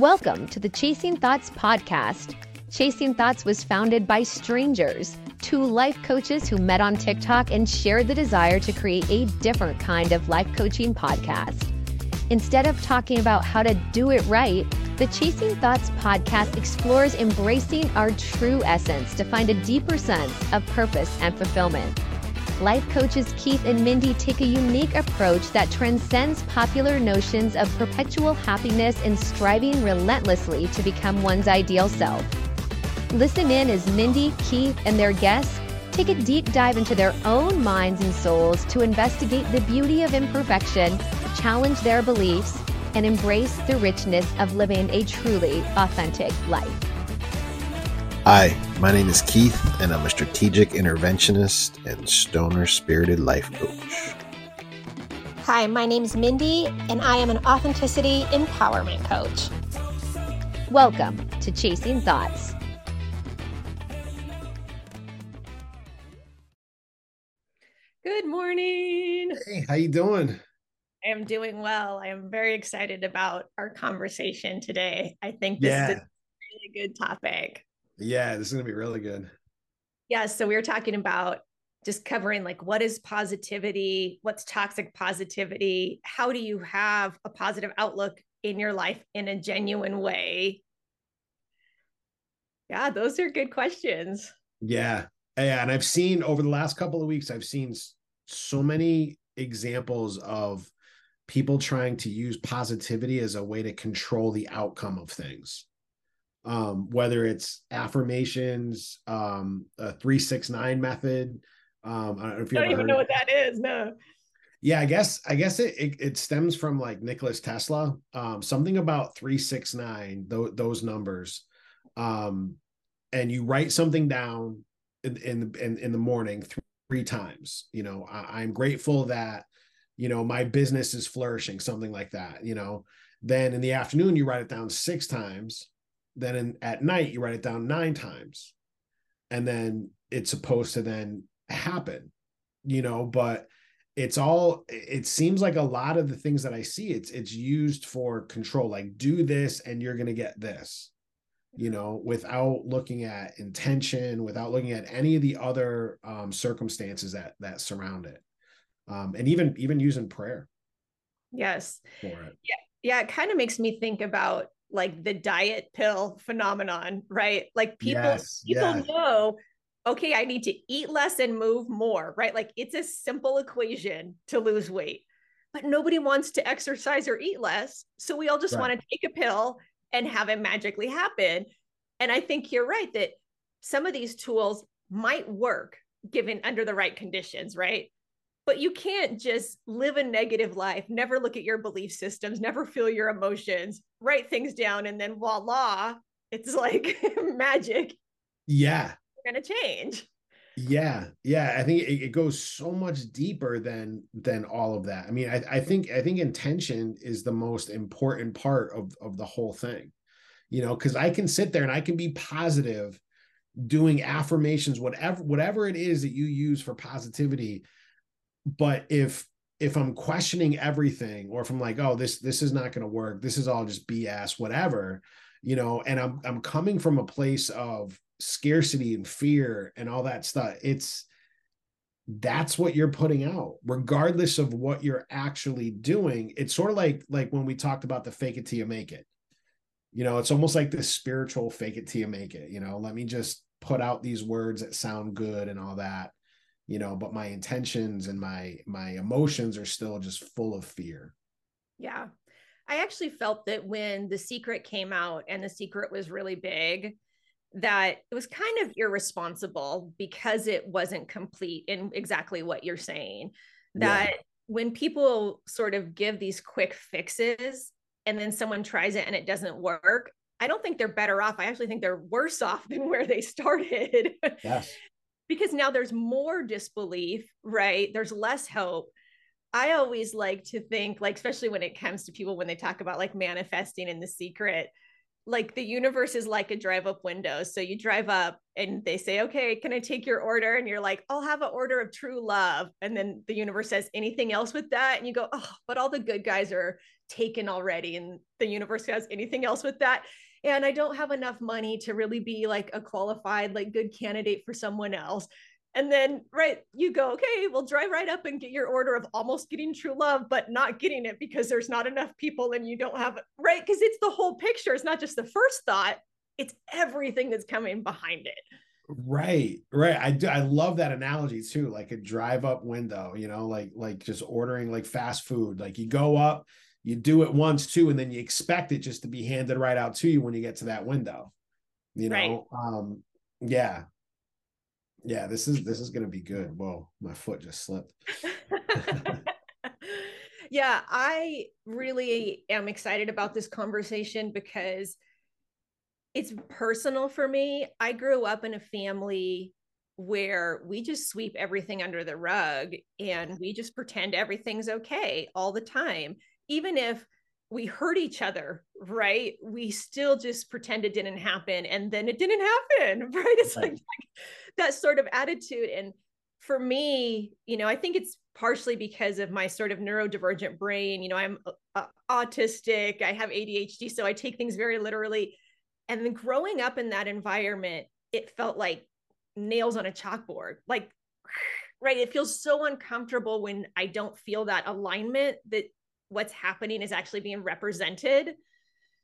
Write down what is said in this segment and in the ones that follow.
Welcome to the Chasing Thoughts podcast. Chasing Thoughts was founded by strangers, two life coaches who met on TikTok and shared the desire to create a different kind of life coaching podcast. Instead of talking about how to do it right, the Chasing Thoughts podcast explores embracing our true essence to find a deeper sense of purpose and fulfillment. Life coaches Keith and Mindy take a unique approach that transcends popular notions of perpetual happiness and striving relentlessly to become one's ideal self. Listen in as Mindy, Keith, and their guests take a deep dive into their own minds and souls to investigate the beauty of imperfection, challenge their beliefs, and embrace the richness of living a truly authentic life. Hi, my name is Keith, and I'm a strategic interventionist and stoner spirited life coach. Hi, my name is Mindy, and I am an authenticity empowerment coach. Welcome to Chasing Thoughts. Good morning. Hey, how you doing? I am doing well. I am very excited about our conversation today. I think this Yeah. is a really good topic. Yeah, this is gonna be really good. Yeah, so we were talking about just covering like what is positivity, what's toxic positivity, how do you have a positive outlook in your life in a genuine way? Yeah, those are good questions. Yeah, yeah, and I've seen over the last couple of weeks, I've seen so many examples of people trying to use positivity as a way to control the outcome of things. Um, whether it's affirmations, um, a three six nine method. Um, I don't know if you I don't even know what that is. No. Yeah, I guess I guess it it, it stems from like Nicholas Tesla. Um, something about three six nine th- those numbers, um, and you write something down in in in, in the morning three, three times. You know, I, I'm grateful that you know my business is flourishing, something like that. You know, then in the afternoon you write it down six times. Then in, at night you write it down nine times, and then it's supposed to then happen. You know, but it's all it seems like a lot of the things that i see it's it's used for control like do this and you're going to get this you know without looking at intention without looking at any of the other um circumstances that that surround it um and even even using prayer Yes. for it yeah, it kind of makes me think about like the diet pill phenomenon, right? Like people Yes, people yeah. know, okay, I need to eat less and move more, right? Like it's a simple equation to lose weight. But nobody wants to exercise or eat less. So we all just Right. want to take a pill and have it magically happen. And I think you're right that some of these tools might work given under the right conditions, right? But you can't just live a negative life, never look at your belief systems, never feel your emotions, write things down, and then voila, it's like magic. yeah You're gonna change. yeah yeah i think it, it goes so much deeper than than all of that i mean I, I think i think intention is the most important part of of the whole thing you know because i can sit there and i can be positive doing affirmations whatever whatever it is that you use for positivity but if if i'm questioning everything or if i'm like oh this this is not going to work. This is all just bs whatever you know and i'm i'm coming from a place of scarcity and fear and all that stuff it's that's what you're putting out. Regardless of what you're actually doing it's sort of like like when we talked about the fake it till you make it. You know it's almost like this spiritual fake it till you make it you know? Let me just put out these words that sound good and all that you know but my intentions and my my emotions are still just full of fear Yeah. I actually felt that when The Secret came out and The Secret was really big, that it was kind of irresponsible because it wasn't complete in exactly what you're saying. Yeah. That when people sort of give these quick fixes and then someone tries it and it doesn't work, I don't think they're better off. I actually think they're worse off than where they started. yes because now there's more disbelief, right? There's less hope. I always like to think, like, especially when it comes to people when they talk about like manifesting in the secret, like the universe is like a drive up window. So you drive up and they say, okay, can I take your order? And you're like, I'll have an order of true love. And then the universe says, anything else with that? And you go, oh, but all the good guys are taken already. And the universe has anything else with that? And I don't have enough money to really be like a qualified, like good candidate for someone else. And then, right, you go, okay, we'll drive right up and get your order of almost getting true love, but not getting it because there's not enough people and you don't have it, right? Because it's the whole picture. It's not just the first thought, it's everything that's coming behind it. Right, right. I do. I love that analogy too. Like a drive-up window, you know, like like just ordering like fast food. Like you go up, you do it once too, and then you expect it just to be handed right out to you when you get to that window. You know, right. um, yeah, yeah, this is this is gonna be good. Whoa, my foot just slipped. yeah, I really am excited about this conversation because it's personal for me. I grew up in a family where we just sweep everything under the rug and we just pretend everything's okay all the time. Even if we hurt each other, right? We still just pretend it didn't happen and then it didn't happen, right? It's right. Like, like that sort of attitude. And for me, you know, I think it's partially because of my sort of neurodivergent brain. You know, I'm uh, autistic, I have ADHD, so I take things very literally. And then growing up in that environment, it felt like nails on a chalkboard. Like, right, it feels so uncomfortable when I don't feel that alignment that what's happening is actually being represented.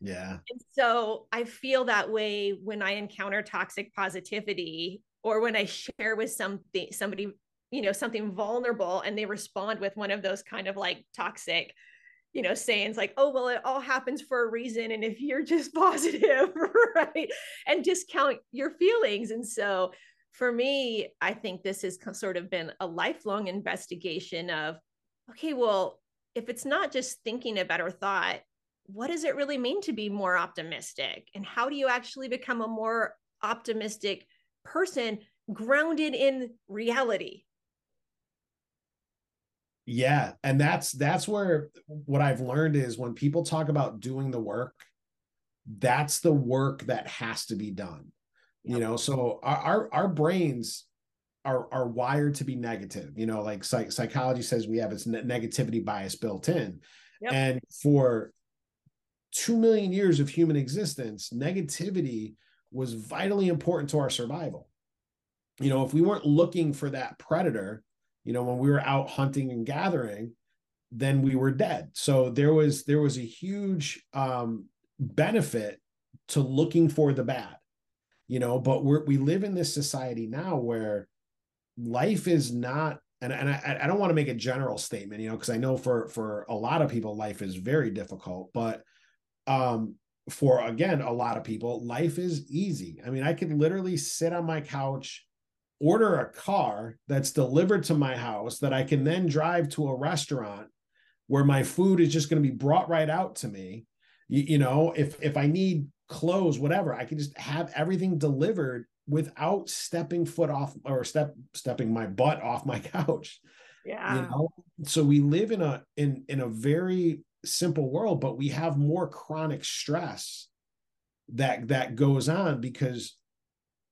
Yeah. And so I feel that way when I encounter toxic positivity or when I share with something somebody, you know, something vulnerable and they respond with one of those kind of like toxic, you know, sayings like, oh, well, it all happens for a reason. And if you're just positive, right, and discount your feelings. And so for me, I think this has sort of been a lifelong investigation of, okay, well, if it's not just thinking a better thought, what does it really mean to be more optimistic? And how do you actually become a more optimistic person grounded in reality? Yeah, and that's that's where what I've learned is when people talk about doing the work, that's the work that has to be done. Yep. You know, so our, our our brains are are wired to be negative. You know, like psych- psychology says we have this negativity bias built in. Yep. And for 2 million years of human existence, negativity was vitally important to our survival. You know, if we weren't looking for that predator, you know, when we were out hunting and gathering, then we were dead. So there was there was a huge um benefit to looking for the bad. You know, but we're we live in this society now where life is not and, and I, I don't want to make a general statement you know because i know for for a lot of people life is very difficult but um for again a lot of people life is easy. I mean i could literally sit on my couch order a car that's delivered to my house that i can then drive to a restaurant where my food is just going to be brought right out to me. You, you know if if i need clothes whatever i can just have everything delivered without stepping foot off or step stepping my butt off my couch yeah. you know? So we live in a in in a very simple world but we have more chronic stress that that goes on because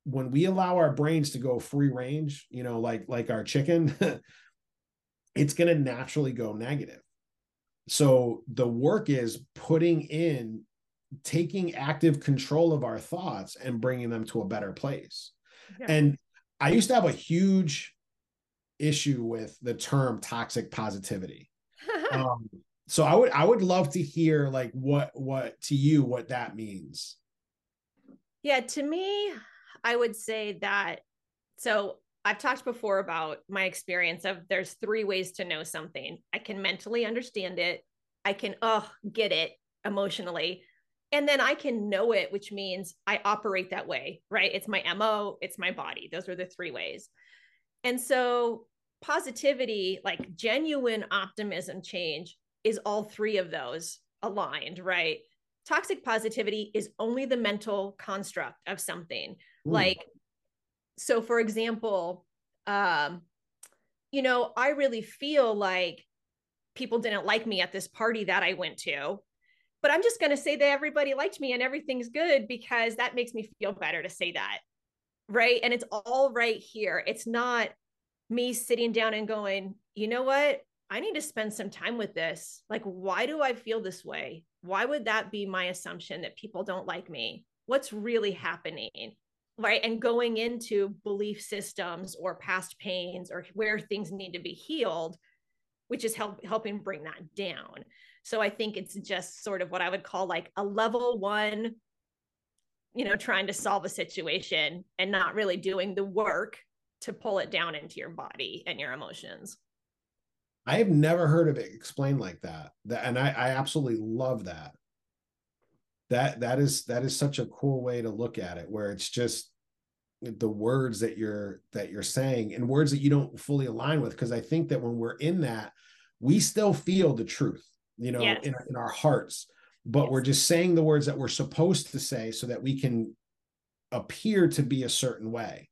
when we allow our brains to go free range you know like like our chicken it's going to naturally go negative. So the work is putting in taking active control of our thoughts and bringing them to a better place. Yeah. And I used to have a huge issue with the term toxic positivity. um, so I would I would love to hear like what what to you what that means. Yeah, to me, I would say that so I've talked before about my experience of there's three ways to know something. I can mentally understand it, I can oh get it emotionally, and then I can know it, which means I operate that way, right? It's my MO, it's my body. Those are the three ways. And so, positivity, like genuine optimism change, is all three of those aligned, right? Toxic positivity is only the mental construct of something. Ooh. Like, so for example, um, you know, I really feel like people didn't like me at this party that I went to but I'm just going to say that everybody liked me and everything's good because that makes me feel better to say that. Right. And it's all right here. It's not me sitting down and going, you know what? I need to spend some time with this. Like, why do I feel this way? Why would that be my assumption that people don't like me? What's really happening? Right. And going into belief systems or past pains or where things need to be healed, which is help, helping bring that down. So I think it's just sort of what I would call like a level one, you know, trying to solve a situation and not really doing the work to pull it down into your body and your emotions. I have never heard of it explained like that. That and I, I absolutely love that. That that is that is such a cool way to look at it, where it's just the words that you're that you're saying and words that you don't fully align with. Because I think that when we're in that, we still feel the truth, you know, yes. in, in our hearts, but yes. we're just saying the words that we're supposed to say so that we can appear to be a certain way.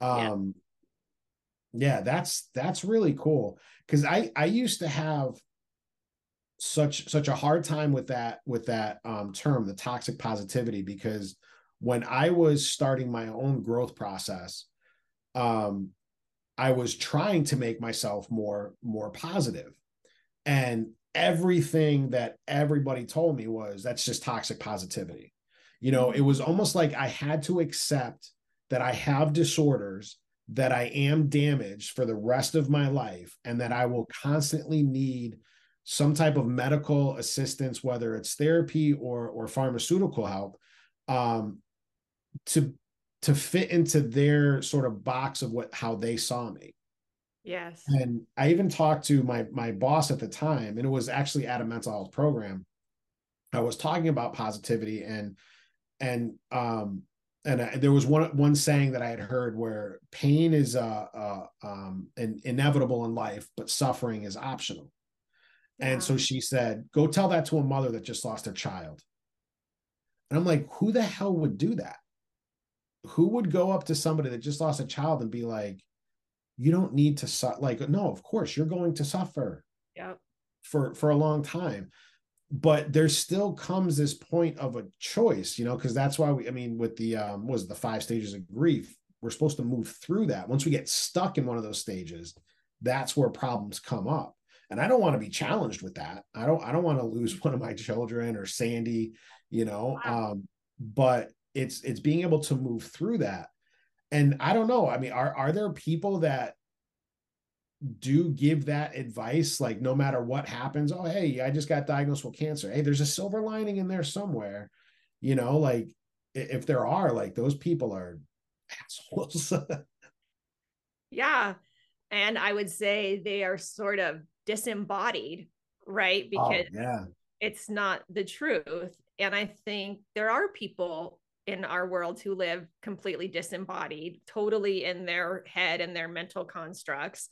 Um, yeah, that's that's really cool because I I used to have such such a hard time with that with that um, term, the toxic positivity, because when I was starting my own growth process, um, I was trying to make myself more more positive, and everything that everybody told me was that's just toxic positivity. You know, it was almost like I had to accept that I have disorders that I am damaged for the rest of my life and that I will constantly need some type of medical assistance, whether it's therapy or or pharmaceutical help, um, to to fit into their sort of box of what how they saw me. Yes. And I even talked to my my boss at the time, and it was actually at a mental health program. I was talking about positivity and and um and I, there was one one saying that I had heard where pain is uh, uh um an inevitable in life, but suffering is optional. Yeah. And so she said, "Go tell that to a mother that just lost her child." And I'm like, "Who the hell would do that? Who would go up to somebody that just lost a child and be like, you don't need to su-? like no, of course you're going to suffer." Yeah. For for a long time but there still comes this point of a choice, you know, because that's why we, I mean, with the um, was the five stages of grief, we're supposed to move through that. Once we get stuck in one of those stages, that's where problems come up. And I don't want to be challenged with that. I don't, I don't want to lose one of my children or Sandy, you know. Um, but it's it's being able to move through that. And I don't know. I mean, are are there people that do give that advice like no matter what happens oh hey i just got diagnosed with cancer. Hey there's a silver lining in there somewhere you know like if there are like those people are assholes. Yeah and i would say they are sort of disembodied right? Oh, because oh, yeah. it's not the truth and i think there are people in our world who live completely disembodied totally in their head and their mental constructs.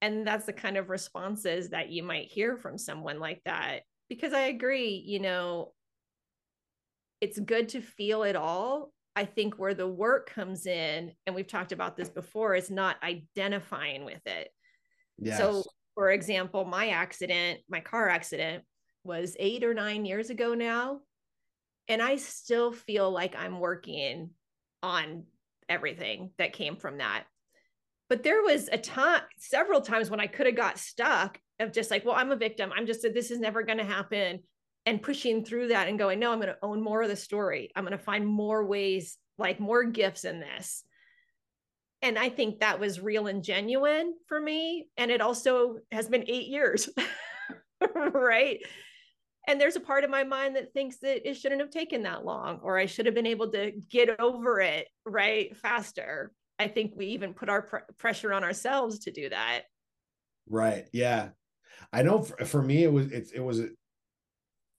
And that's the kind of responses that you might hear from someone like that. Because i agree you know it's good to feel it all. I think where the work comes in and we've talked about this before is not identifying with it. Yes. so for example my accident my car accident was 8 or 9 years ago now and i still feel like i'm working on everything that came from that but there was a time, several times when I could have got stuck of just like, well, I'm a victim. I'm just, this is never going to happen. And pushing through that and going, no, I'm going to own more of the story. I'm going to find more ways, like more gifts in this. And I think that was real and genuine for me. And it also has been eight years, right? And there's a part of my mind that thinks that it shouldn't have taken that long, or I should have been able to get over it right faster. I think we even put our pr- pressure on ourselves to do that. Right. Yeah. I know for, for me, it was, it, it was,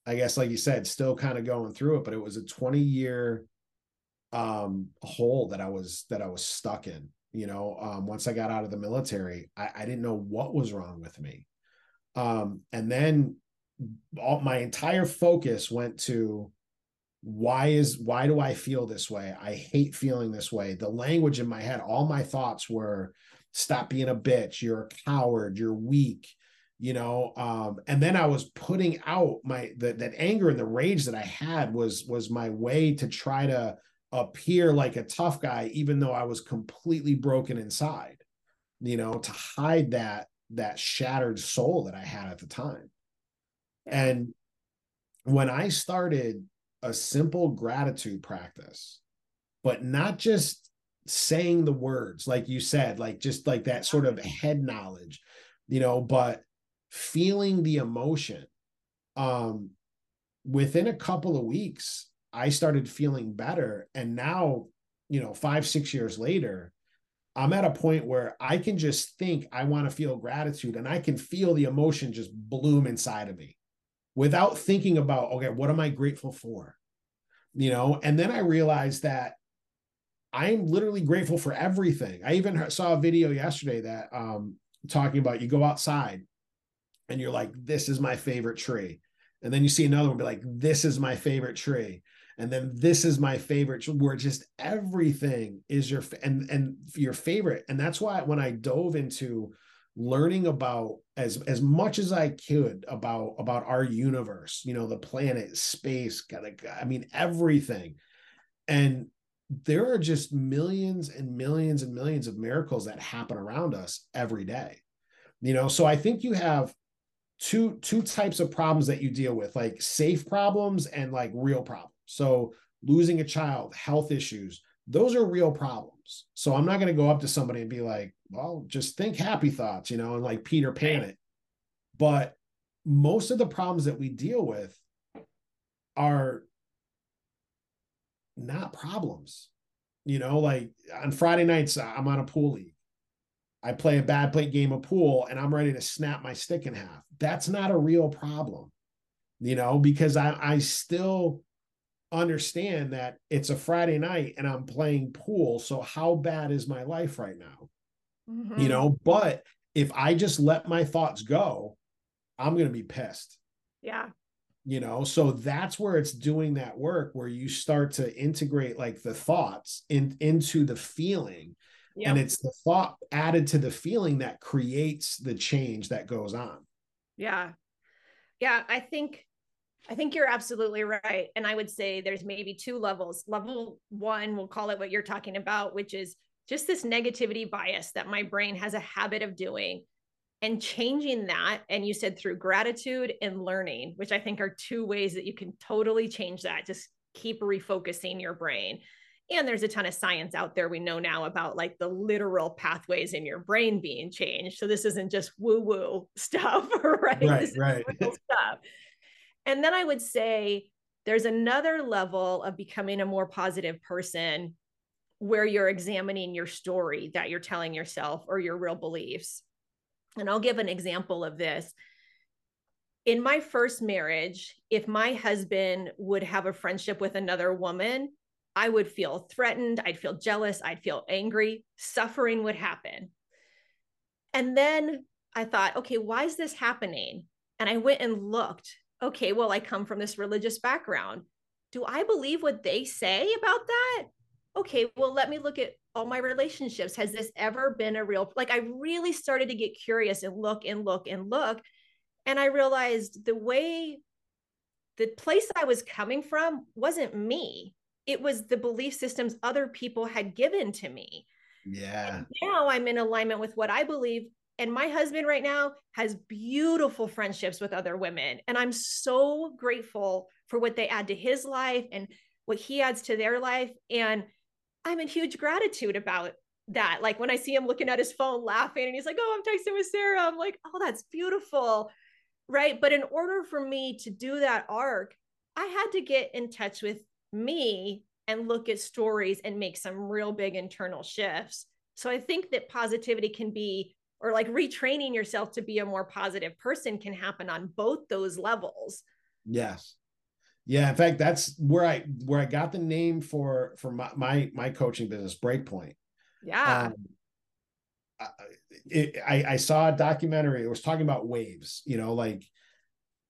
I guess, like you said, still kind of going through it, but it was a 20 year um hole that I was, that I was stuck in, you know, um, once I got out of the military, I, I didn't know what was wrong with me. Um, and then all my entire focus went to why is why do i feel this way? I hate feeling this way. The language in my head all my thoughts were stop being a bitch. You're a coward. You're weak. You know um and then i was putting out my the, that anger and the rage that i had was was my way to try to appear like a tough guy even though i was completely broken inside you know to hide that that shattered soul that i had at the time yeah. and when i started a simple gratitude practice but not just saying the words like you said like just like that sort of head knowledge you know but feeling the emotion um within a couple of weeks i started feeling better. And now you know 5 6 years later i'm at a point where i can just think i want to feel gratitude and i can feel the emotion just bloom inside of me without thinking about okay what am i grateful for you know and then i realized that i'm literally grateful for everything i even saw a video yesterday that um talking about you go outside and you're like, this is my favorite tree. And then you see another one be like, this is my favorite tree. And then this is my favorite, where just everything is your and and your favorite. And that's why when I dove into learning about as as much as I could about about our universe, you know, the planet, space, I mean everything. And there are just millions and millions and millions of miracles that happen around us every day. You know, so I think you have two two types of problems that you deal with like safe problems and like real problems so losing a child health issues those are real problems so i'm not going to go up to somebody and be like well just think happy thoughts you know and like peter pan it but most of the problems that we deal with are not problems you know like on friday nights uh, i'm on a pool league I play a bad plate game of pool and I'm ready to snap my stick in half. That's not a real problem, you know, because I, I still understand that it's a Friday night and I'm playing pool. So how bad is my life right now? Mm-hmm. You know, but if I just let my thoughts go, I'm going to be pissed. Yeah. You know, so that's where it's doing that work where you start to integrate like the thoughts in into the feeling Yep. And it's the thought added to the feeling that creates the change that goes on. Yeah. Yeah. I think, I think you're absolutely right. And I would say there's maybe two levels. Level one, we'll call it what you're talking about, which is just this negativity bias that my brain has a habit of doing and changing that. And you said through gratitude and learning, which I think are two ways that you can totally change that. Just keep refocusing your brain and there's a ton of science out there we know now about like the literal pathways in your brain being changed so this isn't just woo woo stuff right right, right. stuff and then i would say there's another level of becoming a more positive person where you're examining your story that you're telling yourself or your real beliefs and i'll give an example of this in my first marriage, if my husband would have a friendship with another woman, I would feel threatened, I'd feel jealous, I'd feel angry, suffering would happen. And then I thought, okay, why is this happening? And I went and looked. Okay, well, I come from this religious background. Do I believe what they say about that? Okay, well, let me look at all my relationships. Has this ever been a real, like, I really started to get curious and look and look and look. And I realized the way, the place I was coming from wasn't me it was the belief systems other people had given to me. Yeah. And now I'm in alignment with what I believe. And my husband right now has beautiful friendships with other women. And I'm so grateful for what they add to his life and what he adds to their life. And I'm in huge gratitude about that. Like when I see him looking at his phone laughing and he's like, Oh, I'm texting with Sarah. I'm like, Oh, that's beautiful. Right. But in order for me to do that arc, I had to get in touch with me and look at stories and make some real big internal shifts. So I think that positivity can be, or like retraining yourself to be a more positive person can happen on both those levels. Yes. Yeah. In fact, that's where I where I got the name for for my my, my coaching business, Breakpoint. Yeah. Um, it, I, I saw a documentary. It was talking about waves. You know, like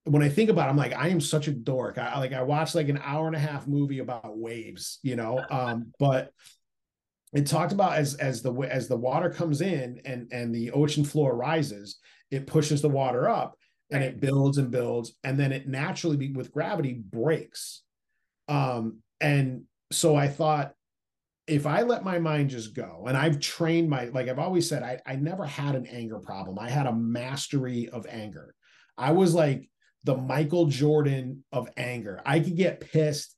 when I think about it, I'm like, I am such a dork. I like I watched like an hour and a half movie about waves, you know. Um, but it talked about as as the as the water comes in and and the ocean floor rises, it pushes the water up and Right. it builds and builds and then it naturally be, with gravity breaks. Um and so i thought if i let my mind just go and i've trained my like i've always said i, I never had an anger problem. I had a mastery of anger. I was like the michael jordan of anger. I could get pissed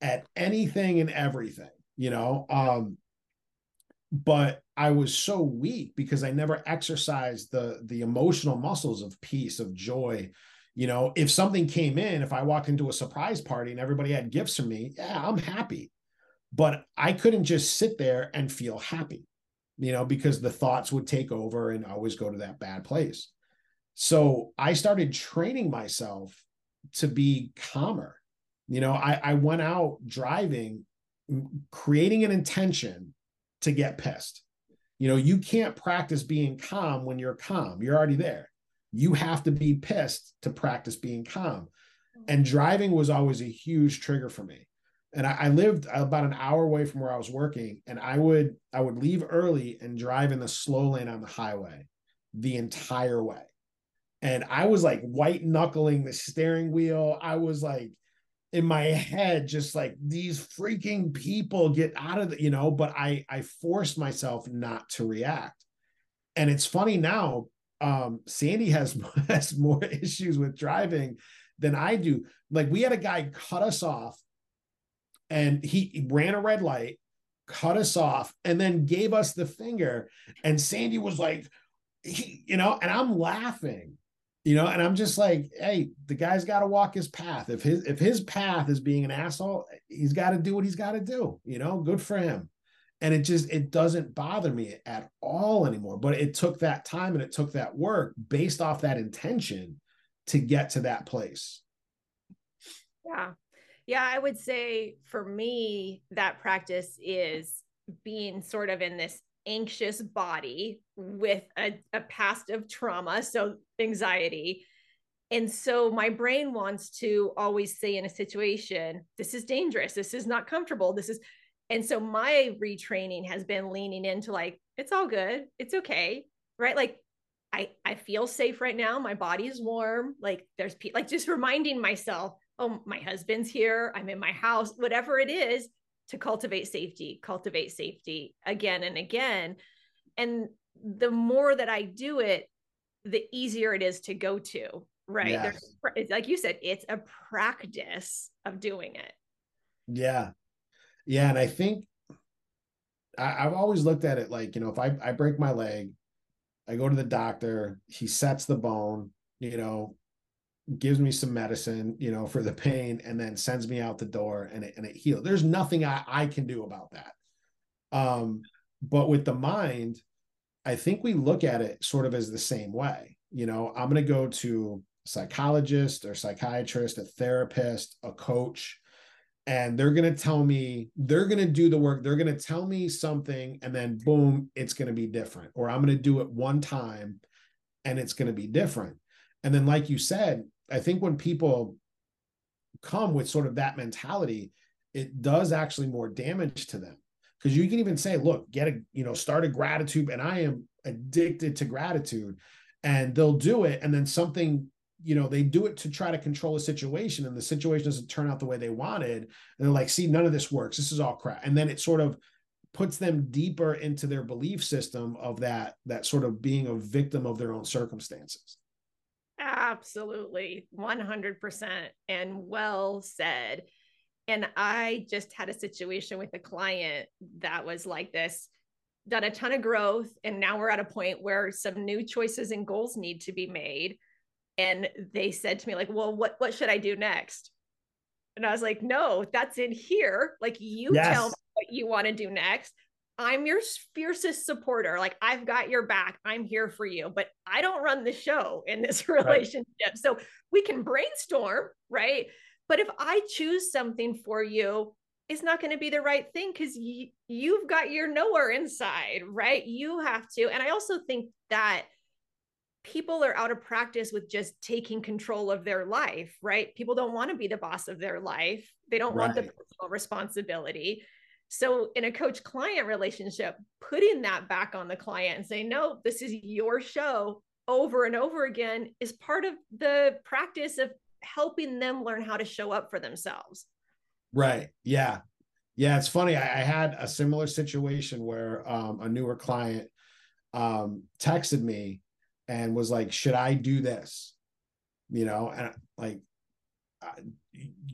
at anything and everything you know? Um but i was so weak because i never exercised the the emotional muscles of peace of joy. You know if something came in if i walked into a surprise party and everybody had gifts for me yeah i'm happy. But i couldn't just sit there and feel happy you know because the thoughts would take over and always go to that bad place. So i started training myself to be calmer. You know i i went out driving creating an intention to get pissed. You know you can't practice being calm when you're calm. You're already there. You have to be pissed to practice being calm. And driving was always a huge trigger for me. And I, I, lived about an hour away from where i was working and i would i would leave early and drive in the slow lane on the highway the entire way. And i was like white knuckling the steering wheel. I was like in my head just like these freaking people get out of the you know but i i forced myself not to react. And it's funny now um sandy has has more issues with driving than i do. Like we had a guy cut us off and he, he ran a red light cut us off and then gave us the finger. And sandy was like he, you know and i'm laughing you know and i'm just like hey the guy's got to walk his path. If his if his path is being an asshole he's got to do what he's got to do you know good for him. And it just it doesn't bother me at all anymore. But it took that time and it took that work based off that intention to get to that place. Yeah. Yeah i would say for me that practice is being sort of in this anxious body with a, a past of trauma, so anxiety. And so my brain wants to always say in a situation, this is dangerous, this is not comfortable, this is. And so my retraining has been leaning into like, it's all good, it's okay, right? Like, I, I feel safe right now. My body is warm. Like there's like just reminding myself, oh, my husband's here. I'm in my house, whatever it is to cultivate safety, cultivate safety again and again. And the more that I do it, the easier it is to go to, right? Yes. There's, like you said, it's a practice of doing it. Yeah. Yeah. And I think I, have always looked at it like, you know, if I, I break my leg, I go to the doctor, he sets the bone, you know, gives me some medicine, you know, for the pain, and then sends me out the door and it, and it heals. There's nothing I, I can do about that. Um, but with the mind, I think we look at it sort of as the same way. You know, I'm going to go to a psychologist or psychiatrist, a therapist, a coach, and they're going to tell me, they're going to do the work. They're going to tell me something, and then boom, it's going to be different. Or I'm going to do it one time and it's going to be different. And then, like you said, I think when people come with sort of that mentality, it does actually more damage to them. Because you can even say, look, get a, you know, start a gratitude, and I am addicted to gratitude. And they'll do it. And then something, you know, they do it to try to control a situation, and the situation doesn't turn out the way they wanted. And they're like, see, none of this works. This is all crap. And then it sort of puts them deeper into their belief system of that that sort of being a victim of their own circumstances. Absolutely. 100% and well said. And I just had a situation with a client that was like this done a ton of growth. And now we're at a point where some new choices and goals need to be made. And they said to me, like, well, what, what should I do next? And I was like, no, that's in here. Like, you yes. tell me what you want to do next. I'm your fiercest supporter. Like I've got your back. I'm here for you, but I don't run the show in this relationship. Right. So we can brainstorm, right? But if I choose something for you, it's not going to be the right thing because y- you've got your knower inside, right? You have to. And I also think that people are out of practice with just taking control of their life, right? People don't want to be the boss of their life. They don't right. want the personal responsibility. So, in a coach client relationship, putting that back on the client and saying, no, this is your show. over and over again is part of the practice of helping them learn how to show up for themselves. Right. Yeah. Yeah. It's funny. I, I had a similar situation where um, a newer client um, texted me and was like, "Should I do this?" You know, and like,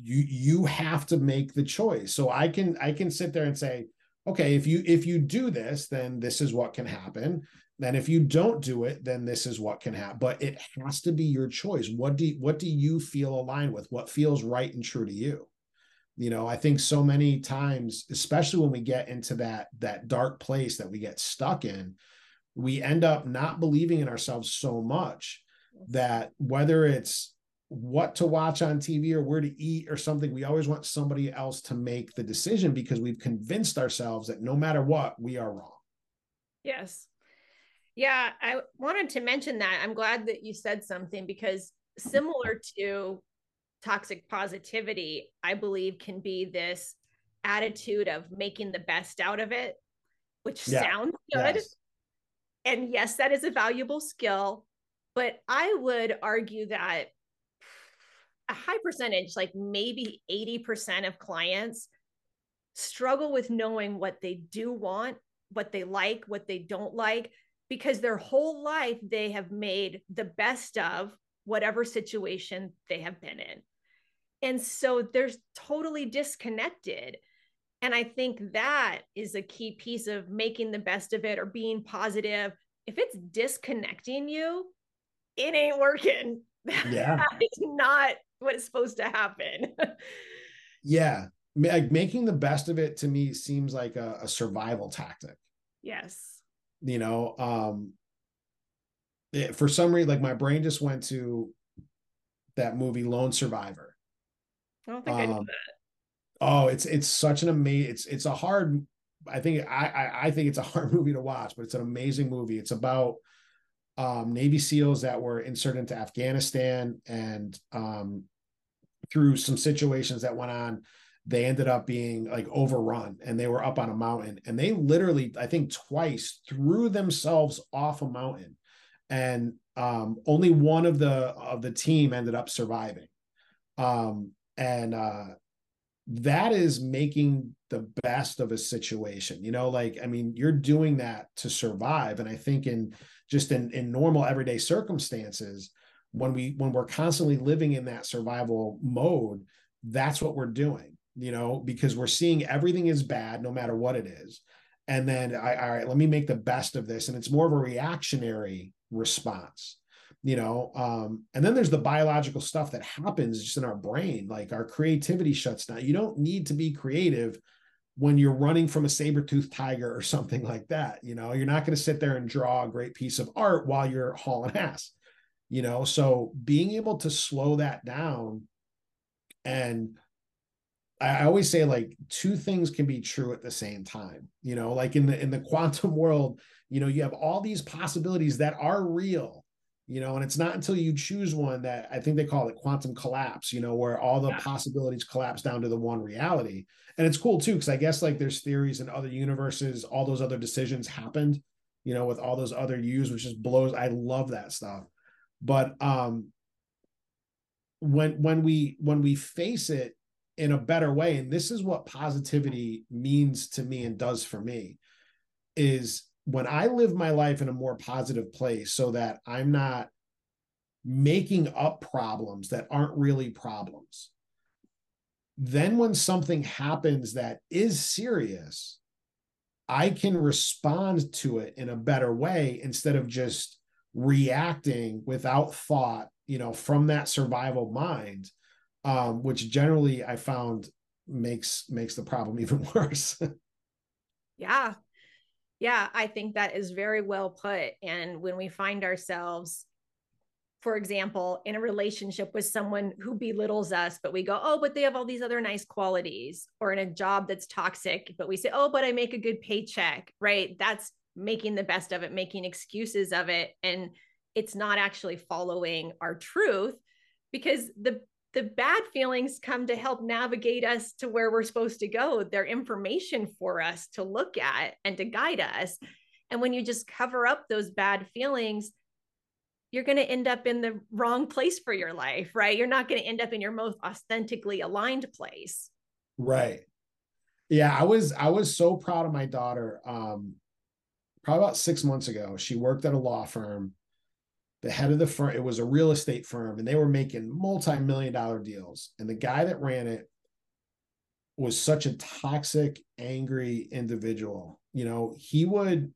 you you have to make the choice. So I can I can sit there and say, okay, if you if you do this, then this is what can happen. Then if you don't do it, then this is what can happen. But it has to be your choice. What do what do you feel aligned with? What feels right and true to you? You know, I think so many times, especially when we get into that that dark place that we get stuck in, we end up not believing in ourselves so much that whether it's what to watch on TV or where to eat or something, we always want somebody else to make the decision because we've convinced ourselves that no matter what, we are wrong. Yes. Yeah, I wanted to mention that. I'm glad that you said something because similar to toxic positivity, I believe can be this attitude of making the best out of it, which yeah. sounds good. Yes. And yes, that is a valuable skill. But I would argue that a high percentage, like maybe 80% of clients, struggle with knowing what they do want, what they like, what they don't like, because their whole life they have made the best of whatever situation they have been in. And so they're totally disconnected. And I think that is a key piece of making the best of it or being positive. If it's disconnecting you, it ain't working. Yeah. is not what is supposed to happen. yeah. Like making the best of it to me seems like a, a survival tactic. Yes. You know, um, it, for some reason, like my brain just went to that movie Lone Survivor. I don't think um, I knew that. Oh, it's it's such an amazing. It's it's a hard. I think I, I I think it's a hard movie to watch, but it's an amazing movie. It's about um, Navy SEALs that were inserted into Afghanistan and um, through some situations that went on, they ended up being like overrun and they were up on a mountain and they literally, I think twice threw themselves off a mountain and um, only one of the of the team ended up surviving. Um, and uh, that is making the best of a situation you know like i mean you're doing that to survive and i think in just in in normal everyday circumstances when we when we're constantly living in that survival mode that's what we're doing you know because we're seeing everything is bad no matter what it is. And then I, all right let me make the best of this. And it's more of a reactionary response you know um and then there's the biological stuff that happens just in our brain. Like our creativity shuts down. You don't need to be creative when you're running from a saber-toothed tiger or something like that you know? You're not going to sit there and draw a great piece of art while you're hauling ass you know so being able to slow that down and I always say like two things can be true at the same time. You know, like in the in the quantum world, you know, you have all these possibilities that are real you know and it's not until you choose one that i think they call it quantum collapse you know where all the yeah. possibilities collapse down to the one reality and it's cool too because i guess like there's theories in other universes all those other decisions happened you know with all those other yous which just blows i love that stuff but um when when we when we face it in a better way and this is what positivity means to me and does for me is when I live my life in a more positive place so that I'm not making up problems that aren't really problems, then when something happens that is serious, I can respond to it in a better way instead of just reacting without thought, you know, from that survival mind, um, which generally I found makes makes the problem even worse. yeah, yeah, I think that is very well put. And when we find ourselves, for example, in a relationship with someone who belittles us, but we go, oh, but they have all these other nice qualities, or in a job that's toxic, but we say, oh, but I make a good paycheck, right? That's making the best of it, making excuses of it. And it's not actually following our truth because the the bad feelings come to help navigate us to where we're supposed to go. They're information for us to look at and to guide us. And when you just cover up those bad feelings, you're going to end up in the wrong place for your life, right? You're not going to end up in your most authentically aligned place. Right. Yeah, I was I was so proud of my daughter. Um probably about 6 months ago. She worked at a law firm. The head of the firm, it was a real estate firm and they were making multi-million dollar deals. And the guy that ran it was such a toxic, angry individual. You know, he would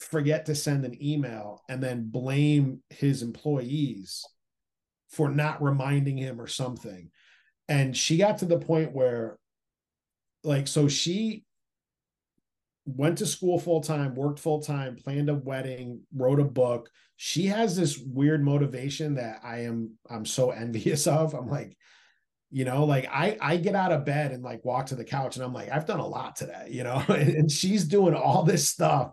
forget to send an email and then blame his employees for not reminding him or something. And she got to the point where, like, so she went to school full time, worked full time, planned a wedding, wrote a book. She has this weird motivation that I am I'm so envious of. I'm like, you know, like I I get out of bed and like walk to the couch and I'm like, I've done a lot today, you know, and, and she's doing all this stuff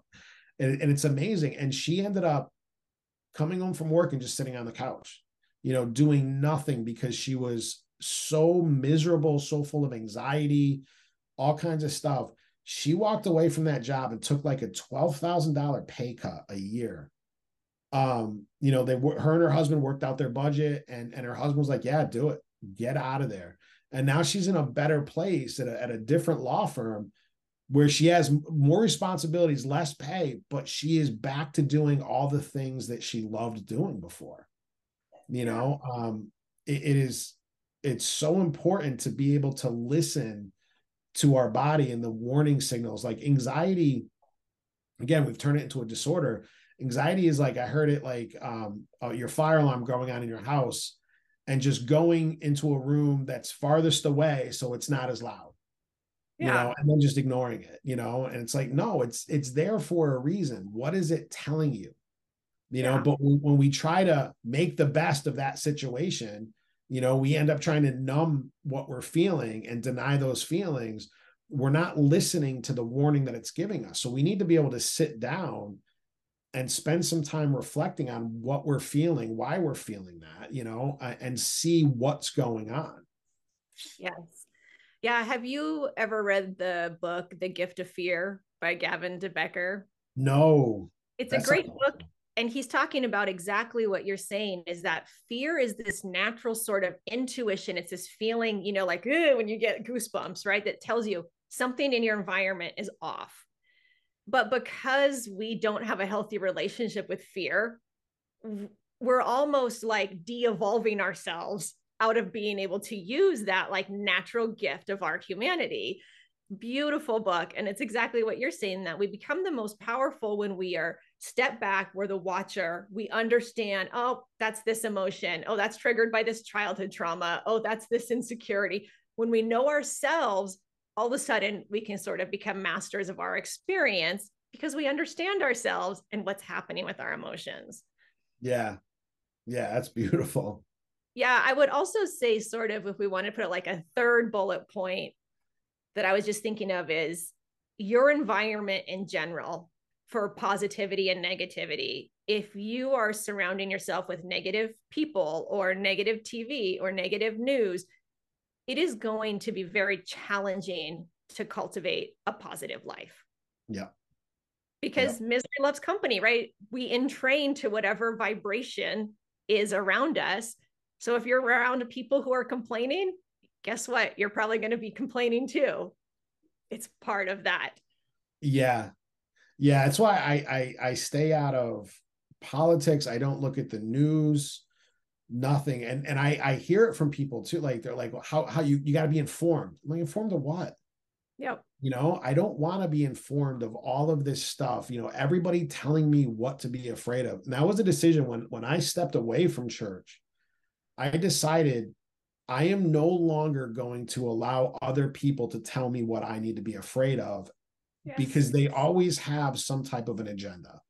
and, and it's amazing. And she ended up coming home from work and just sitting on the couch, you know, doing nothing because she was so miserable, so full of anxiety, all kinds of stuff. She walked away from that job and took like a $12,000 pay cut a year. Um, you know, they her and her husband worked out their budget and and her husband was like, "Yeah, do it. Get out of there." And now she's in a better place at a, at a different law firm where she has more responsibilities, less pay, but she is back to doing all the things that she loved doing before. You know, um, it, it is it's so important to be able to listen to our body and the warning signals. Like anxiety again we've turned it into a disorder. Anxiety is like i heard it like um, uh, your fire alarm going on in your house and just going into a room that's farthest away so it's not as loud yeah. you know and then just ignoring it you know? And it's like no it's it's there for a reason. What is it telling you? You know but when, when we try to make the best of that situation you know we end up trying to numb what we're feeling and deny those feelings we're not listening to the warning that it's giving us so we need to be able to sit down and spend some time reflecting on what we're feeling why we're feeling that you know uh, and see what's going on yes yeah. Have you ever read the book, The Gift of Fear by Gavin de Becker? No. It's a great book. And he's talking about exactly what you're saying is that fear is this natural sort of intuition. It's this feeling, you know, like when you get goosebumps, right? That tells you something in your environment is off. But because we don't have a healthy relationship with fear, we're almost like de evolving ourselves out of being able to use that like natural gift of our humanity beautiful book and it's exactly what you're saying that we become the most powerful when we are step back we're the watcher. We understand oh that's this emotion. Oh that's triggered by this childhood trauma. Oh that's this insecurity. When we know ourselves all of a sudden we can sort of become masters of our experience because we understand ourselves and what's happening with our emotions. Yeah. Yeah that's beautiful. Yeah, I would also say, sort of, if we want to put it like a third bullet point that I was just thinking of is your environment in general for positivity and negativity. If you are surrounding yourself with negative people or negative TV or negative news, it is going to be very challenging to cultivate a positive life. Yeah. Because yeah. misery loves company, right? We entrain to whatever vibration is around us. So if you're around people who are complaining, guess what? You're probably going to be complaining too. It's part of that. Yeah. Yeah. That's why I, I, I stay out of politics. I don't look at the news, nothing. And, and I, I hear it from people too. Like they're like, well, how, how you, you got to be informed. I'm like, informed of what? Yep. You know, I don't want to be informed of all of this stuff. You know, everybody telling me what to be afraid of. And that was a decision when when I stepped away from church I decided I am no longer going to allow other people to tell me what I need to be afraid of yes. because they always have some type of an agenda.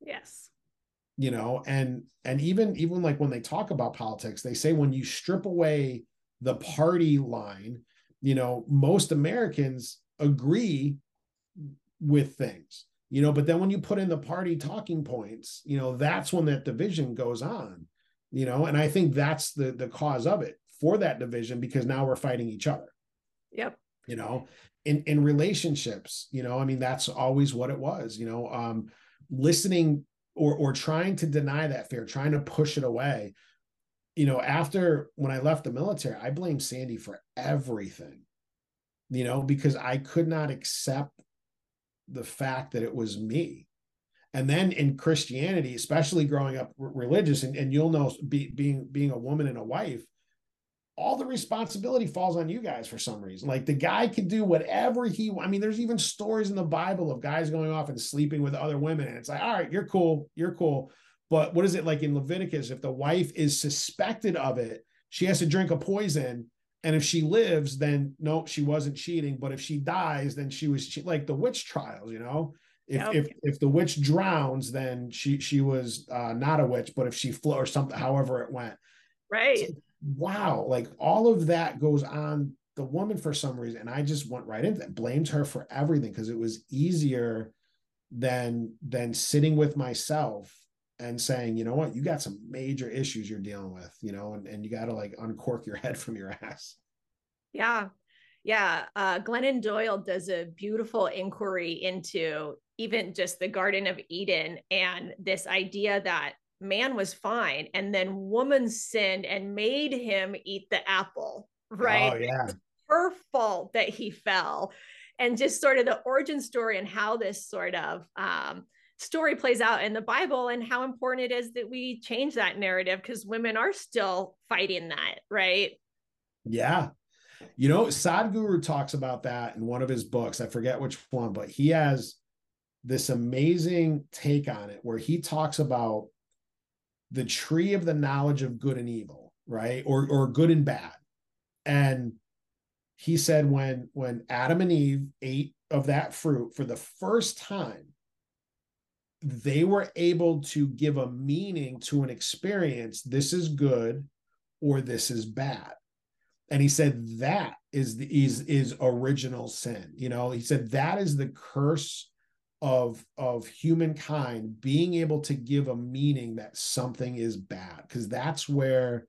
Yes. You know, and and even even like when they talk about politics, they say when you strip away the party line, you know, most Americans agree with things. You know, but then when you put in the party talking points, you know, that's when that division goes on you know and i think that's the the cause of it for that division because now we're fighting each other yep you know in in relationships you know i mean that's always what it was you know um listening or or trying to deny that fear, trying to push it away. You know, after when I left the military, I blamed Sandy for everything. You know, because I could not accept the fact that it was me. And then in Christianity, especially growing up religious, and, and you'll know be, being being a woman and a wife, all the responsibility falls on you guys for some reason. Like the guy could do whatever he. I mean, there's even stories in the Bible of guys going off and sleeping with other women, and it's like, all right, you're cool, you're cool. But what is it like in Leviticus? If the wife is suspected of it, she has to drink a poison, and if she lives, then no, she wasn't cheating. But if she dies, then she was che- like the witch trials, you know. If, yep. if if the witch drowns, then she she was uh, not a witch. But if she float or something, however it went, right. So, wow, like all of that goes on the woman for some reason. And I just went right into that, blamed her for everything because it was easier than than sitting with myself and saying, you know what, you got some major issues you're dealing with, you know, and, and you got to like uncork your head from your ass. Yeah. Yeah. Uh, Glennon Doyle does a beautiful inquiry into even just the Garden of Eden and this idea that man was fine and then woman sinned and made him eat the apple right? oh, yeah her fault that he fell. And just sort of the origin story and how this sort of um, story plays out in the bible and how important it is that we change that narrative because women are still fighting that right? Yeah. You know sadhguru talks about that in one of his books. I forget which one but he has this amazing take on it where he talks about the tree of the knowledge of good and evil, right? Or or good and bad. And he said when when Adam and Eve ate of that fruit for the first time, they were able to give a meaning to an experience. This is good or this is bad. And he said that is the is is original sin. You know, he said that is the curse of of humankind being able to give a meaning that something is bad because that's where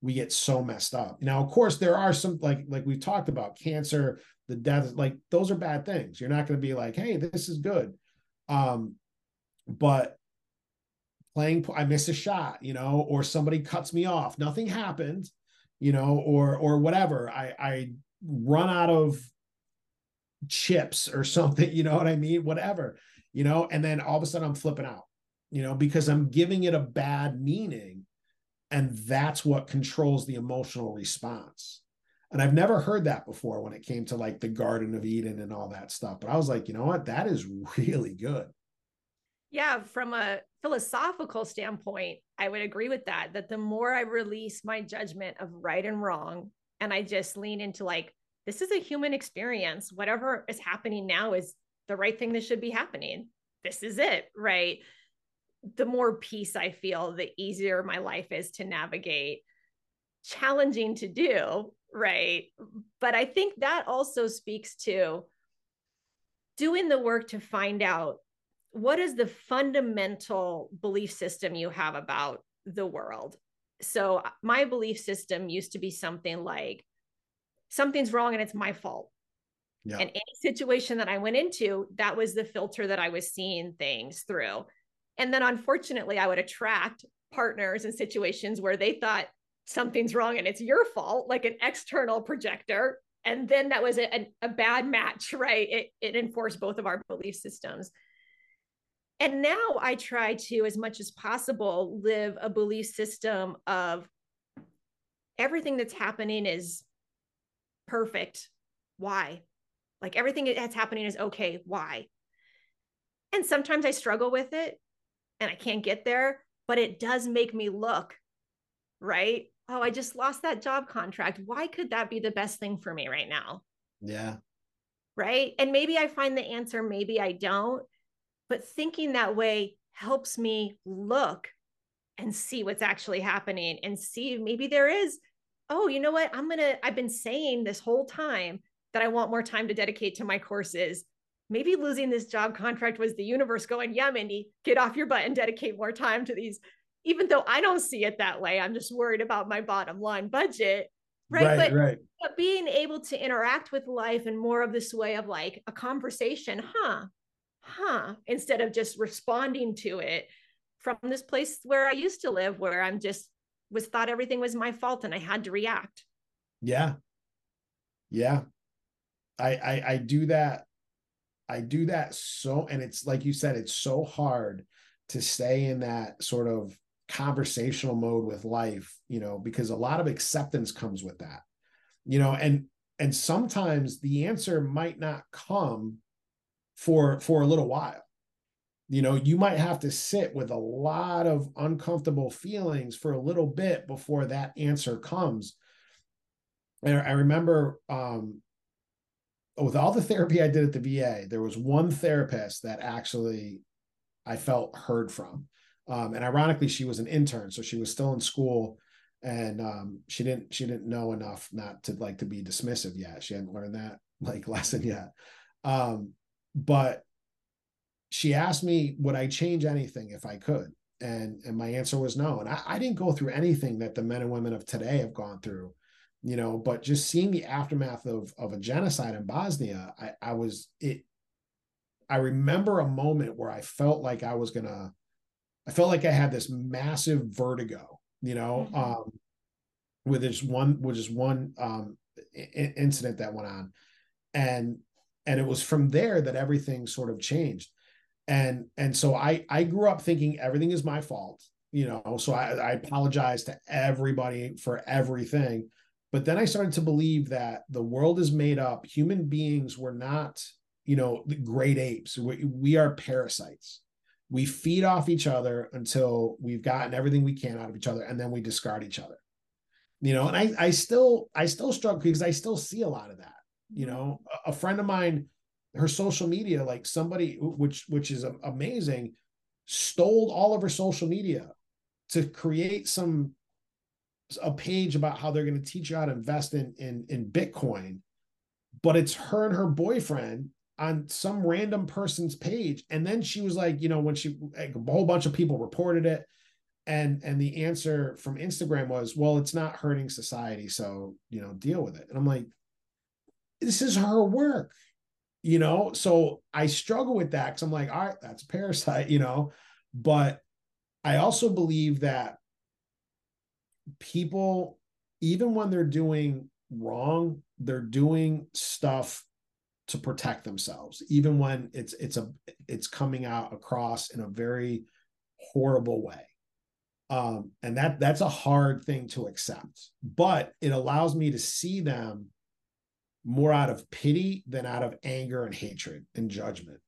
we get so messed up. Now of course there are some like like we've talked about cancer the death like those are bad things. You're not going to be like hey this is good. Um but playing i miss a shot you know or somebody cuts me off. Nothing happened you know or or whatever. I i run out of chips or something, you know what I mean? Whatever, you know, and then all of a sudden I'm flipping out, you know, because I'm giving it a bad meaning. And that's what controls the emotional response. And I've never heard that before when it came to like the Garden of Eden and all that stuff. But I was like, you know what? That is really good. Yeah. From a philosophical standpoint, I would agree with that. That the more I release my judgment of right and wrong, and I just lean into like, this is a human experience. Whatever is happening now is the right thing that should be happening. This is it, right? The more peace I feel, the easier my life is to navigate. Challenging to do, right? But I think that also speaks to doing the work to find out what is the fundamental belief system you have about the world. So, my belief system used to be something like something's wrong and it's my fault. Yeah. And any situation that I went into, that was the filter that I was seeing things through. And then unfortunately, I would attract partners and situations where they thought something's wrong and it's your fault, like an external projector. And then that was a, a bad match, right? It, it enforced both of our belief systems. And now I try to, as much as possible, live a belief system of everything that's happening is perfect. Why? Like everything that's happening is okay. Why? And sometimes I struggle with it and I can't get there, but it does make me look, right? Oh, I just lost that job contract. Why could that be the best thing for me right now? Yeah. Right. And maybe I find the answer, maybe I don't. But thinking that way helps me look and see what's actually happening and see maybe there is oh, you know what? I'm going to, I've been saying this whole time that I want more time to dedicate to my courses. Maybe losing this job contract was the universe going, yeah, Mindy, get off your butt and dedicate more time to these. Even though I don't see it that way, I'm just worried about my bottom line budget. Right. right but, right. but being able to interact with life in more of this way of like a conversation, huh? Huh? Instead of just responding to it from this place where I used to live, where I'm just was thought everything was my fault and I had to react. Yeah. Yeah. I I, I do that. I do that so, and it's like you said, it's so hard to stay in that sort of conversational mode with life, you know, because a lot of acceptance comes with that, you know, and and sometimes the answer might not come for for a little while you know you might have to sit with a lot of uncomfortable feelings for a little bit before that answer comes. And i remember um with all the therapy i did at the va there was one therapist that actually i felt heard from. Um, and ironically she was an intern so she was still in school. And um, she didn't she didn't know enough not to like to be dismissive yet. She hadn't learned that like lesson yet. Um, but she asked me would i change anything if i could? And and my answer was no. And I, I didn't go through anything that the men and women of today have gone through you know but just seeing the aftermath of of a genocide in bosnia i i was it i remember a moment where i felt like i was gonna i felt like i had this massive vertigo you know mm-hmm. um with this one with just one um I- incident that went on. And and it was from there that everything sort of changed and and so i i grew up thinking everything is my fault you know so i, I apologize to everybody for everything. But then i started to believe that the world is made up. Human beings were not you know the great apes. We, we are parasites. We feed off each other until we've gotten everything we can out of each other and then we discard each other. You know and i i still i still struggle because i still see a lot of that. You mm-hmm. know a friend of mine her social media like somebody which which is amazing stole all of her social media to create some a page about how they're going to teach you how to invest in in in bitcoin but it's her and her boyfriend on some random person's page. And then she was like you know when she like, a whole bunch of people reported it. And and the answer from instagram was well it's not hurting society so you know deal with it. And i'm like this is her work you know? So i struggle with that because i'm like all right that's a parasite you know? But i also believe that people even when they're doing wrong they're doing stuff to protect themselves even when it's it's a it's coming out across in a very horrible way. Um and that that's a hard thing to accept but it allows me to see them more out of pity than out of anger and hatred and judgment.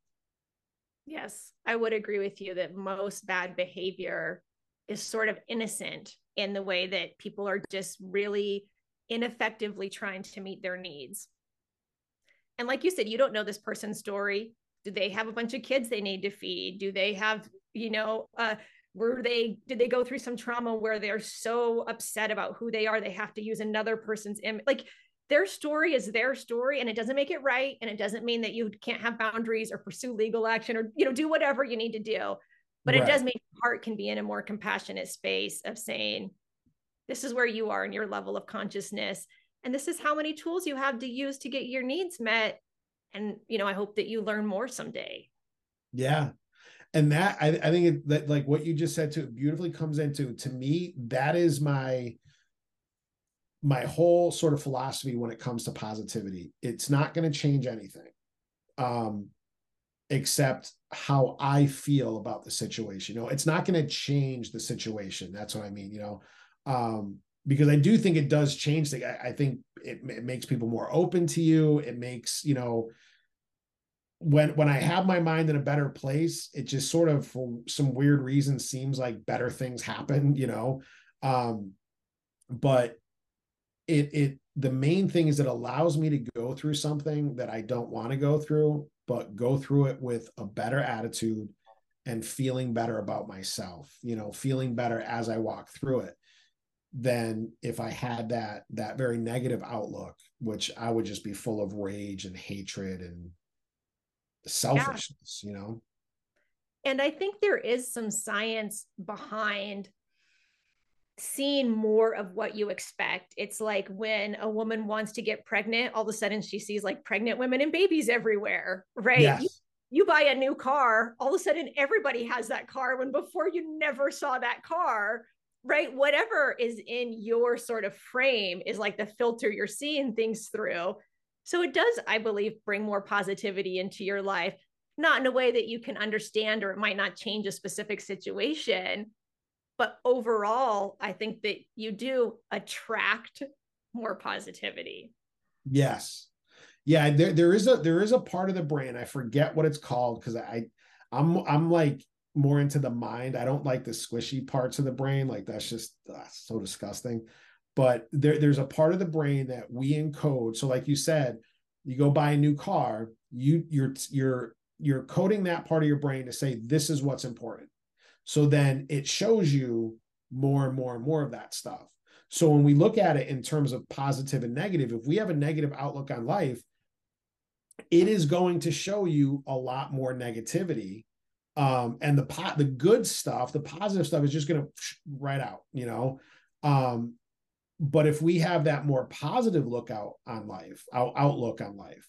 Yes, I would agree with you that most bad behavior is sort of innocent in the way that people are just really ineffectively trying to meet their needs. And like you said, you don't know this person's story. Do they have a bunch of kids they need to feed? Do they have, you know, uh, were they did they go through some trauma where they're so upset about who they are they have to use another person's image like their story is their story and it doesn't make it right and it doesn't mean that you can't have boundaries or pursue legal action or you know do whatever you need to do. But right. it does make heart can be in a more compassionate space of saying this is where you are in your level of consciousness and this is how many tools you have to use to get your needs met and you know i hope that you learn more someday. Yeah. And that i, I think it, that like what you just said to beautifully comes into to me that is my my whole sort of philosophy when it comes to positivity it's not going to change anything um except how i feel about the situation. You know it's not going to change the situation that's what i mean you know? Um because i do think it does change I, I think it, it makes people more open to you. It makes you know when when i have my mind in a better place it just sort of for some weird reason seems like better things happen you know? Um but it it the main thing is it allows me to go through something that I don't want to go through, but go through it with a better attitude and feeling better about myself, you know, feeling better as I walk through it than if I had that that very negative outlook, which I would just be full of rage and hatred and selfishness, yeah. you know. And I think there is some science behind seeing more of what you expect. It's like when a woman wants to get pregnant, all of a sudden she sees like pregnant women and babies everywhere, right? Yes. You, you buy a new car, all of a sudden everybody has that car when before you never saw that car, right? Whatever is in your sort of frame is like the filter you're seeing things through. So it does, I believe, bring more positivity into your life, not in a way that you can understand or it might not change a specific situation. But overall, I think that you do attract more positivity. Yes. Yeah, there, there is a there is a part of the brain. I forget what it's called because I I'm I'm like more into the mind. I don't like the squishy parts of the brain. Like that's just uh, so disgusting. But there, there's a part of the brain that we encode. So, like you said, you go buy a new car, you you're you're you're coding that part of your brain to say this is what's important. So then it shows you more and more and more of that stuff. So when we look at it in terms of positive and negative, if we have a negative outlook on life, it is going to show you a lot more negativity. Um, and the the good stuff, the positive stuff is just going to right out, you know. Um, but if we have that more positive look out on life, out, outlook on life,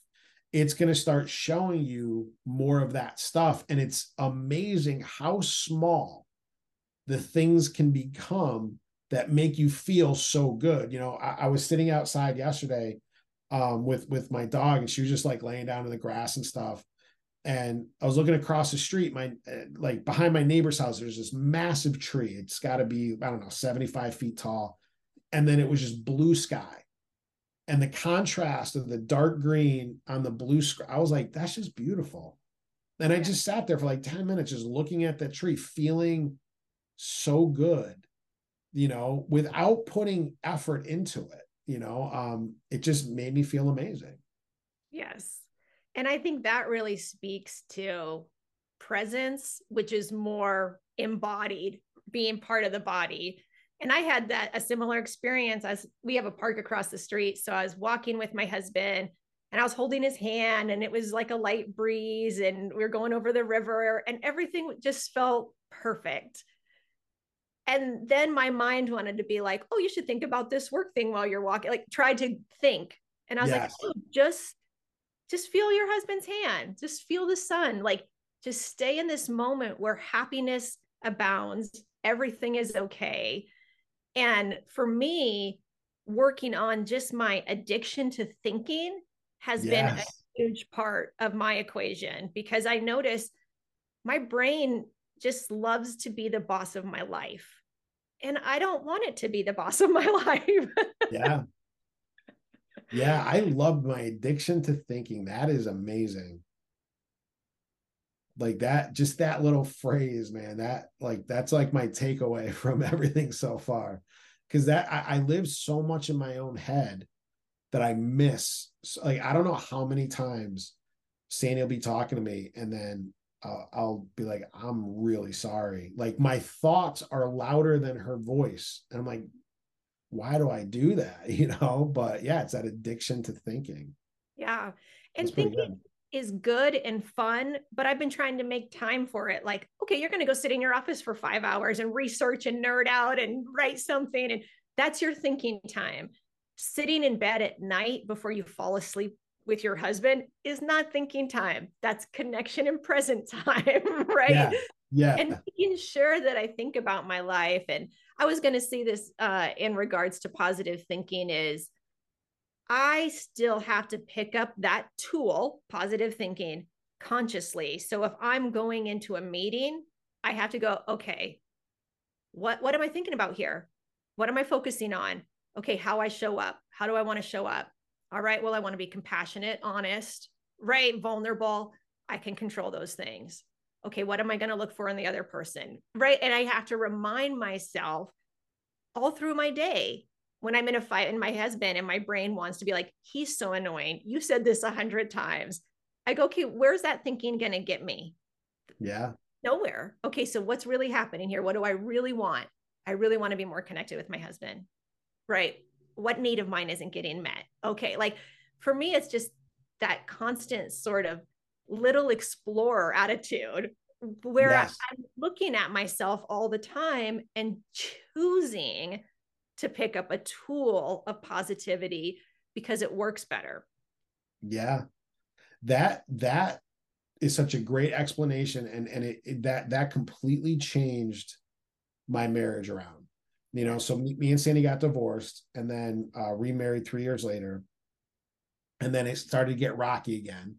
it's going to start showing you more of that stuff. And it's amazing how small the things can become that make you feel so good. You know, I, I was sitting outside yesterday um, with with my dog, and she was just like laying down in the grass and stuff. And I was looking across the street, my uh, like behind my neighbor's house. There's this massive tree. It's got to be I don't know, 75 feet tall, and then it was just blue sky, and the contrast of the dark green on the blue sky. I was like, that's just beautiful. And I just sat there for like 10 minutes, just looking at the tree, feeling so good you know, without putting effort into it. You know, um, it just made me feel amazing. Yes. And I think that really speaks to presence, which is more embodied, being part of the body. And I had that a similar experience as we have a park across the street. So I was walking with my husband and I was holding his hand and it was like a light breeze and we were going over the river and everything just felt perfect. And then my mind wanted to be like oh you should think about this work thing while you're walking like tried to think. And i was yes. like oh, just just feel your husband's hand. Just feel the sun. Like just stay in this moment where happiness abounds. Everything is okay and for me working on just my addiction to thinking has yes. been a huge part of my equation because i notice my brain just loves to be the boss of my life. And I don't want it to be the boss of my life. yeah. Yeah. I love my addiction to thinking. That is amazing. Like that, just that little phrase, man. That, like, that's like my takeaway from everything so far. Cause that I, I live so much in my own head that I miss. Like, I don't know how many times Sandy will be talking to me and then uh, I'll be like, I'm really sorry. Like my thoughts are louder than her voice. And I'm like, why do I do that? You know, but yeah, it's that addiction to thinking. Yeah. And thinking. Is good and fun, but I've been trying to make time for it. Like, okay, you're going to go sit in your office for five hours and research and nerd out and write something. And that's your thinking time. Sitting in bed at night before you fall asleep with your husband is not thinking time. That's connection and present time, right? Yeah. yeah. And making sure that I think about my life. And I was going to see this uh, in regards to positive thinking is I still have to pick up that tool, positive thinking, consciously. So if I'm going into a meeting, I have to go, okay, what what am I thinking about here? What am I focusing on? Okay, how I show up. How do I want to show up? All right, well, I want to be compassionate, honest, right? Vulnerable. I can control those things. Okay, what am I going to look for in the other person? Right. And I have to remind myself all through my day when I'm in a fight and my husband and my brain wants to be like, he's so annoying. You said this a hundred times. I go, okay, where's that thinking going to get me? Yeah. Nowhere. Okay, so what's really happening here? What do I really want? I really want to be more connected with my husband. Right what need of mine isn't getting met okay like for me it's just that constant sort of little explorer attitude where yes. i'm looking at myself all the time and choosing to pick up a tool of positivity because it works better. Yeah. That that is such a great explanation and and it, it, that that completely changed my marriage around. You know so me, me and sandy got divorced and then uh, remarried three years later. And then it started to get rocky again.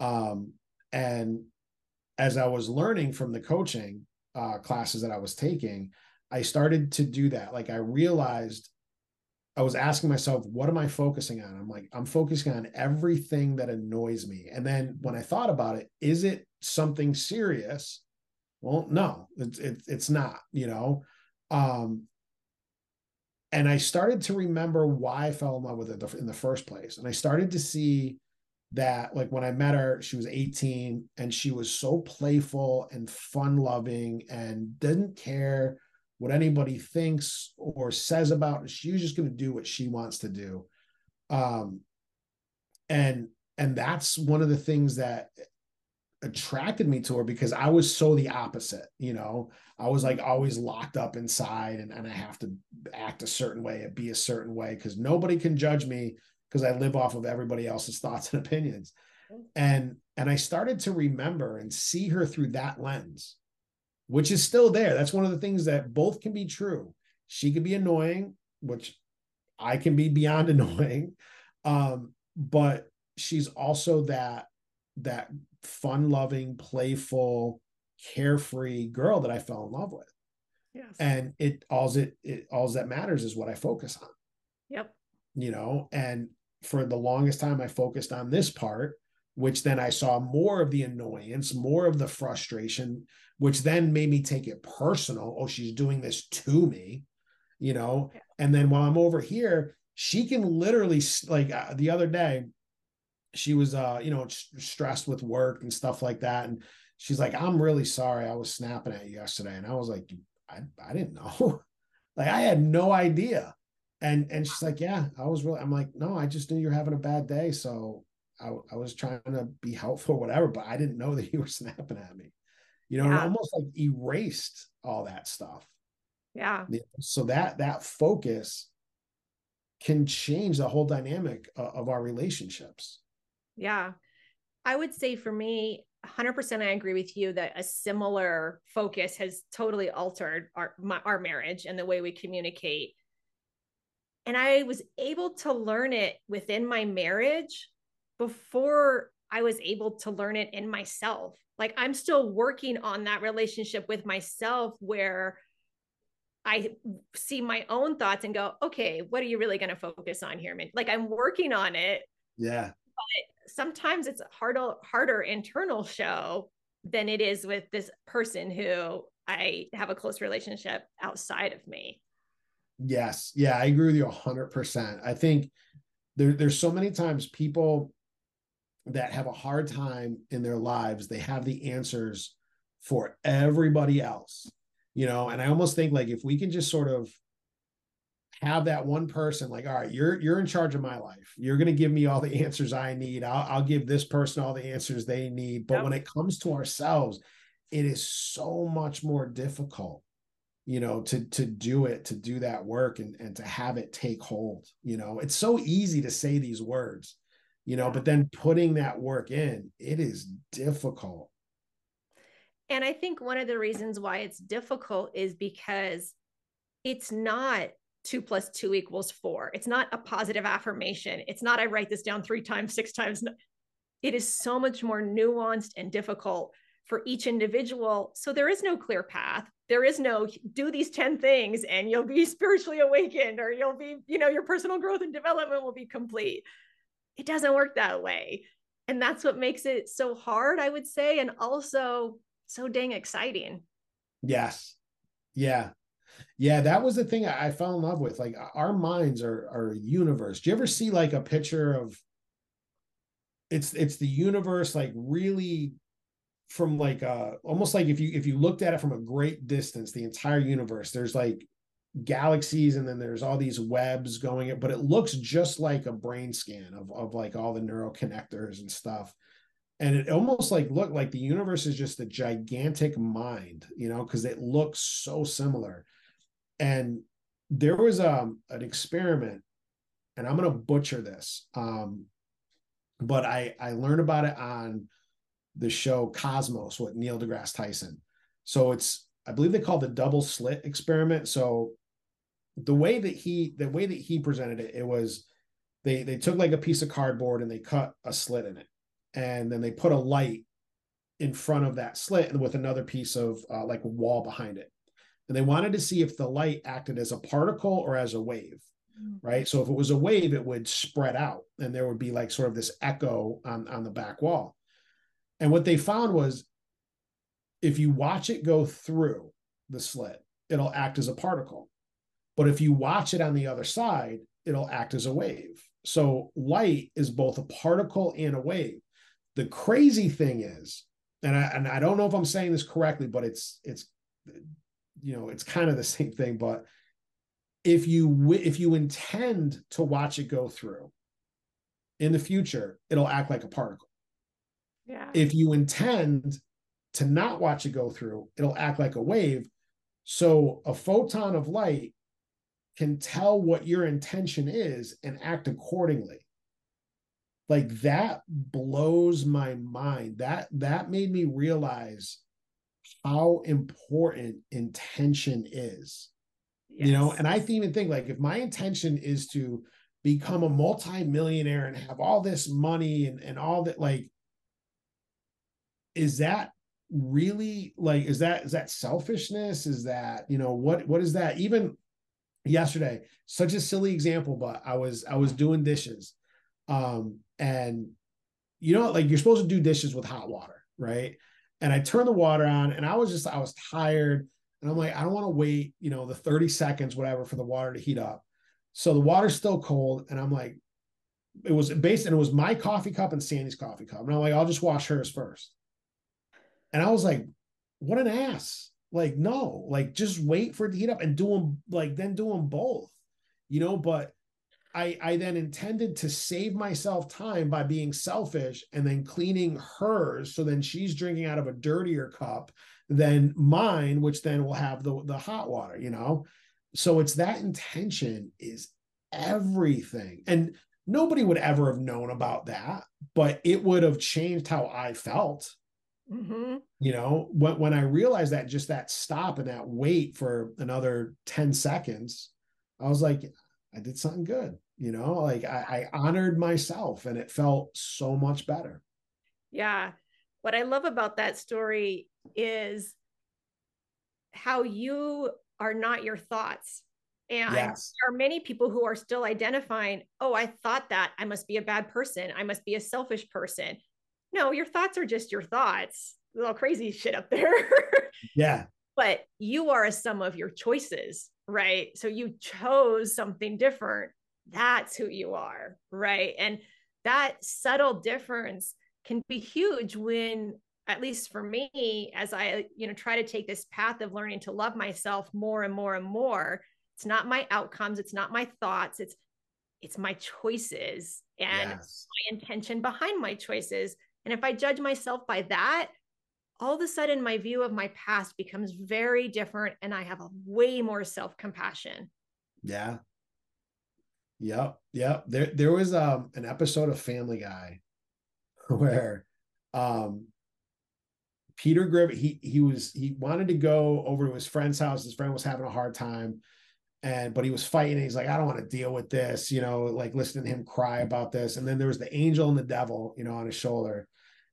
Um, and as i was learning from the coaching uh, classes that i was taking i started to do that like i realized I was asking myself, what am I focusing on? I'm like, I'm focusing on everything that annoys me. And then when I thought about it, is it something serious? Well, no, it's it, it's not, you know. Um, and I started to remember why I fell in love with it in the first place. And I started to see that, like when I met her, she was 18 and she was so playful and fun loving and didn't care what anybody thinks or says about she's just going to do what she wants to do um and and that's one of the things that attracted me to her because I was so the opposite, you know. I was like always locked up inside and, and I have to act a certain way and be a certain way because nobody can judge me because I live off of everybody else's thoughts and opinions. And and I started to remember and see her through that lens which is still there. That's one of the things that both can be true. She could be annoying, which I can be beyond annoying. Um, but she's also that that fun-loving, playful, carefree girl that I fell in love with. Yes. And it all's it it all that matters is what I focus on. Yep. You know, and for the longest time I focused on this part which then I saw more of the annoyance, more of the frustration, which then made me take it personal. Oh, she's doing this to me, you know? And then while I'm over here, she can literally, like uh, the other day, she was, uh, you know, stressed with work and stuff like that. And she's like, I'm really sorry. I was snapping at you yesterday. And I was like, I, I didn't know. like, I had no idea. And, and she's like, yeah, I was really, I'm like, no, I just knew you're having a bad day. So I, I was trying to be helpful, whatever, but I didn't know that you were snapping at me. You know, yeah. almost like erased all that stuff. Yeah. So that that focus can change the whole dynamic of, of our relationships. Yeah. I would say for me, 100% I agree with you that a similar focus has totally altered our my, our marriage and the way we communicate. And I was able to learn it within my marriage before I was able to learn it in myself. Like I'm still working on that relationship with myself where I see my own thoughts and go, okay, what are you really going to focus on here, man? Like I'm working on it. Yeah. But sometimes it's a harder, harder internal show than it is with this person who I have a close relationship outside of me. Yes. Yeah. I agree with you 100%. I think there, there's so many times people that have a hard time in their lives they have the answers for everybody else you know? And i almost think like if we can just sort of have that one person like all right you're you're in charge of my life. You're going to give me all the answers i need. I'll, I'll give this person all the answers they need. But yep. when it comes to ourselves it is so much more difficult you know to to do it to do that work and and to have it take hold you know? It's so easy to say these words you know, but then putting that work in, it is difficult. And I think one of the reasons why it's difficult is because it's not two plus two equals four. It's not a positive affirmation. It's not, I write this down three times, six times. It is so much more nuanced and difficult for each individual. So there is no clear path. There is no do these 10 things and you'll be spiritually awakened or you'll be, you know, your personal growth and development will be complete it doesn't work that way. And that's what makes it so hard, I would say, and also so dang exciting. Yes. Yeah. Yeah, that was the thing I fell in love with. Like our minds are are universe. Do you ever see like a picture of it's it's the universe like really from like uh almost like if you if you looked at it from a great distance, the entire universe, there's like galaxies and then there's all these webs going it, but it looks just like a brain scan of, of like all the neural connectors and stuff and it almost like looked like the universe is just a gigantic mind you know because it looks so similar and there was um an experiment and i'm to butcher this um but i i learned about it on the show Cosmos with Neil deGrasse Tyson. So it's I believe they call the double slit experiment. So the way that he the way that he presented it, it was they they took like a piece of cardboard and they cut a slit in it, and then they put a light in front of that slit and with another piece of uh, like wall behind it, and they wanted to see if the light acted as a particle or as a wave right? So if it was a wave, it would spread out and there would be like sort of this echo on, on the back wall. And what they found was if you watch it go through the slit, it'll act as a particle. But if you watch it on the other side, it'll act as a wave. So light is both a particle and a wave. The crazy thing is, and I, and I don't know if I'm saying this correctly, but it's it's you know it's kind of the same thing. But if you if you intend to watch it go through in the future it'll act like a particle yeah if you intend to not watch it go through it'll act like a wave so a photon of light can tell what your intention is and act accordingly. Like that blows my mind. That that made me realize how important intention is. Yes. you know and i even think like if my intention is to become a multi-millionaire and have all this money and, and all that like is that really like is that is that selfishness? Is that you know what what is that? Even yesterday such a silly example but i was i was doing dishes um and you know like you're supposed to do dishes with hot water right and i turned the water on and i was just i was tired and I'm like, I don't want to wait, you know, the 30 seconds, whatever, for the water to heat up. So the water's still cold. And I'm like, it was based, and it was my coffee cup and Sandy's coffee cup. And I'm like, I'll just wash hers first. And I was like, what an ass. Like, no, like just wait for it to heat up and do them, like, then do them both, you know, but I, I then intended to save myself time by being selfish and then cleaning hers. So then she's drinking out of a dirtier cup than mine, which then will have the, the hot water, you know? So it's that intention is everything. And nobody would ever have known about that, but it would have changed how I felt. Mm-hmm. You know, when, when I realized that just that stop and that wait for another 10 seconds, I was like, I did something good. You know, like I, I honored myself and it felt so much better. Yeah. What I love about that story is how you are not your thoughts. And yes. there are many people who are still identifying, oh, I thought that I must be a bad person. I must be a selfish person. No, your thoughts are just your thoughts. A little crazy shit up there. yeah. But you are a sum of your choices, right? So you chose something different. That's who you are, right? And that subtle difference can be huge when at least for me as i you know try to take this path of learning to love myself more and more and more it's not my outcomes it's not my thoughts it's it's my choices and yes. my intention behind my choices and if i judge myself by that all of a sudden my view of my past becomes very different and i have a way more self-compassion yeah yep yep there there was um an episode of family guy where um Peter Griffin, he he was he wanted to go over to his friend's house. His friend was having a hard time, and but he was fighting. he's like, I don't want to deal with this, you know, like listening to him cry about this. And then there was the angel and the devil, you know, on his shoulder.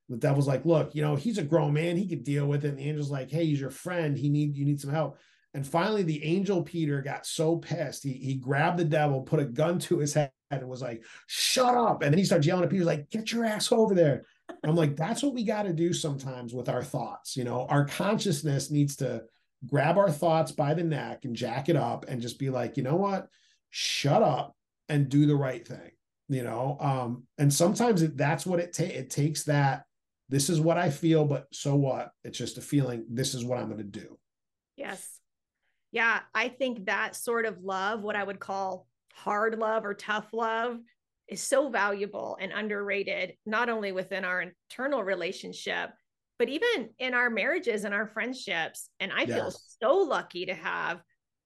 The devil's like, look, you know, he's a grown man, he could deal with it. And the angel's like, hey, he's your friend. He need you need some help. And finally, the angel Peter got so pissed, he he grabbed the devil, put a gun to his head, and was like, "Shut up!" And then he started yelling at Peter, like, "Get your ass over there!" I'm like, that's what we got to do sometimes with our thoughts. You know, our consciousness needs to grab our thoughts by the neck and jack it up and just be like, you know what? Shut up and do the right thing. You know, um, and sometimes it, that's what it takes. It takes that. This is what I feel, but so what? It's just a feeling. This is what I'm going to do. Yes. Yeah, I think that sort of love, what I would call hard love or tough love, is so valuable and underrated, not only within our internal relationship, but even in our marriages and our friendships. And I yes. feel so lucky to have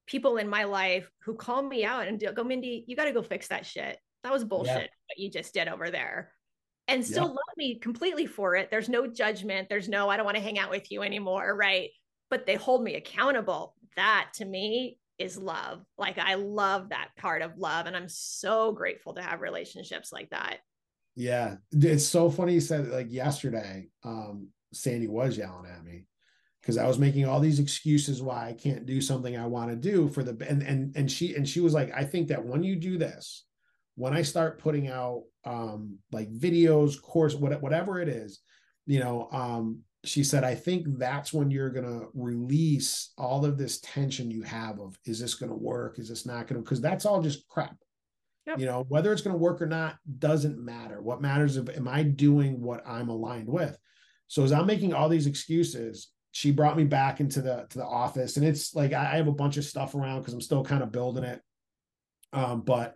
people in my life who call me out and go, Mindy, you got to go fix that shit. That was bullshit yeah. what you just did over there. And still yep. love me completely for it. There's no judgment. There's no, I don't want to hang out with you anymore. Right. But they hold me accountable. That to me is love. Like I love that part of love. And I'm so grateful to have relationships like that. Yeah. It's so funny you said like yesterday, um, Sandy was yelling at me because I was making all these excuses why I can't do something I want to do for the and and and she and she was like, I think that when you do this, when I start putting out um like videos, course, what, whatever it is, you know, um, she said, I think that's when you're gonna release all of this tension you have of is this gonna work? Is this not gonna because that's all just crap. Yep. You know, whether it's gonna work or not doesn't matter. What matters is am I doing what I'm aligned with? So as I'm making all these excuses, she brought me back into the to the office and it's like I, have a bunch of stuff around because I'm still kind of building it. Um, but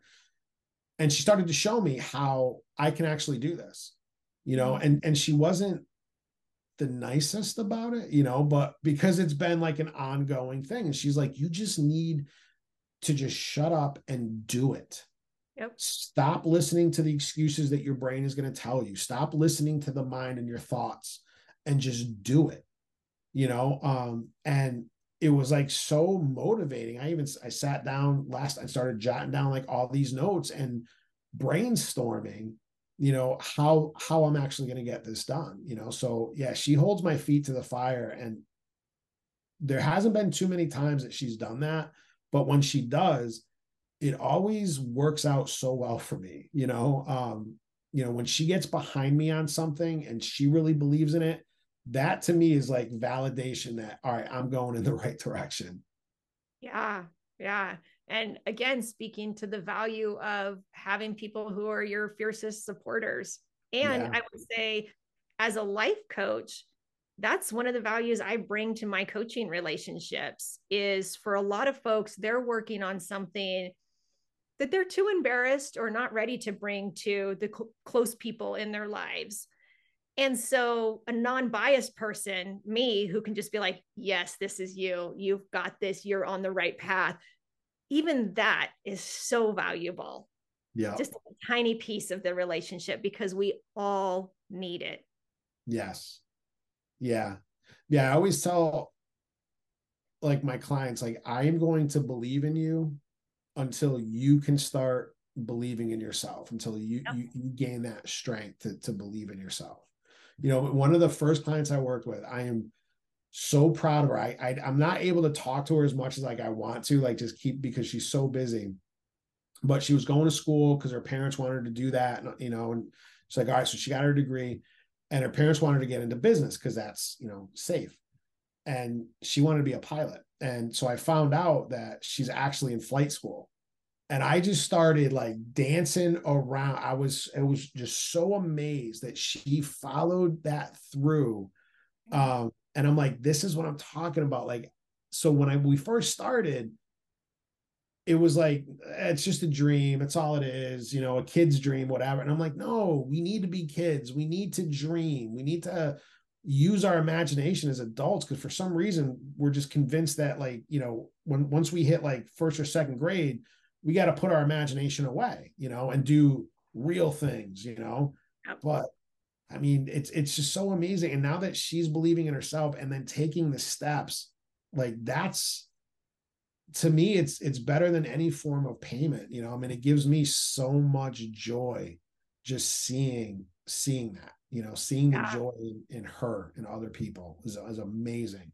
and she started to show me how I can actually do this, you know, and and she wasn't the nicest about it, you know, but because it's been like an ongoing thing. And she's like, you just need to just shut up and do it. Yep. Stop listening to the excuses that your brain is going to tell you. Stop listening to the mind and your thoughts and just do it you know um and it was like so motivating. I even i sat down last i started jotting down like all these notes and brainstorming you know how how i'm actually going to get this done you know? So yeah she holds my feet to the fire and there hasn't been too many times that she's done that but when she does it always works out so well for me you know? Um you know when she gets behind me on something and she really believes in it that to me is like validation that all right i'm going in the right direction. Yeah yeah. And again speaking to the value of having people who are your fiercest supporters. And yeah. i would say as a life coach that's one of the values i bring to my coaching relationships is for a lot of folks they're working on something that they're too embarrassed or not ready to bring to the cl- close people in their lives and so, a non biased person, me, who can just be like, yes, this is you. You've got this. You're on the right path. Even that is so valuable. Yeah. Just a tiny piece of the relationship because we all need it. Yes. Yeah. Yeah. I always tell like my clients, like, I am going to believe in you until you can start believing in yourself, until you, yep. you, you gain that strength to, to believe in yourself you know, one of the first clients I worked with, I am so proud of her. I, I am not able to talk to her as much as like I want to, like just keep because she's so busy. But she was going to school because her parents wanted to do that, you know, and she's like, all right, so she got her degree, and her parents wanted to get into business because that's you know safe, and she wanted to be a pilot. And so I found out that she's actually in flight school and I just started like dancing around. I was it was just so amazed that she followed that through. Um, and I'm like, this is what I'm talking about. Like, so when I we first started, it was like it's just a dream. It's all it is, you know, a kid's dream, whatever. And I'm like, no, we need to be kids. We need to dream. We need to use our imagination as adults because for some reason we're just convinced that like you know when once we hit like first or second grade we got to put our imagination away, you know, and do real things, you know. But I mean, it's it's just so amazing. And now that she's believing in herself and then taking the steps, like that's to me, it's it's better than any form of payment. You know, I mean, it gives me so much joy just seeing seeing that. You know, seeing the joy in, in her and other people is, is amazing.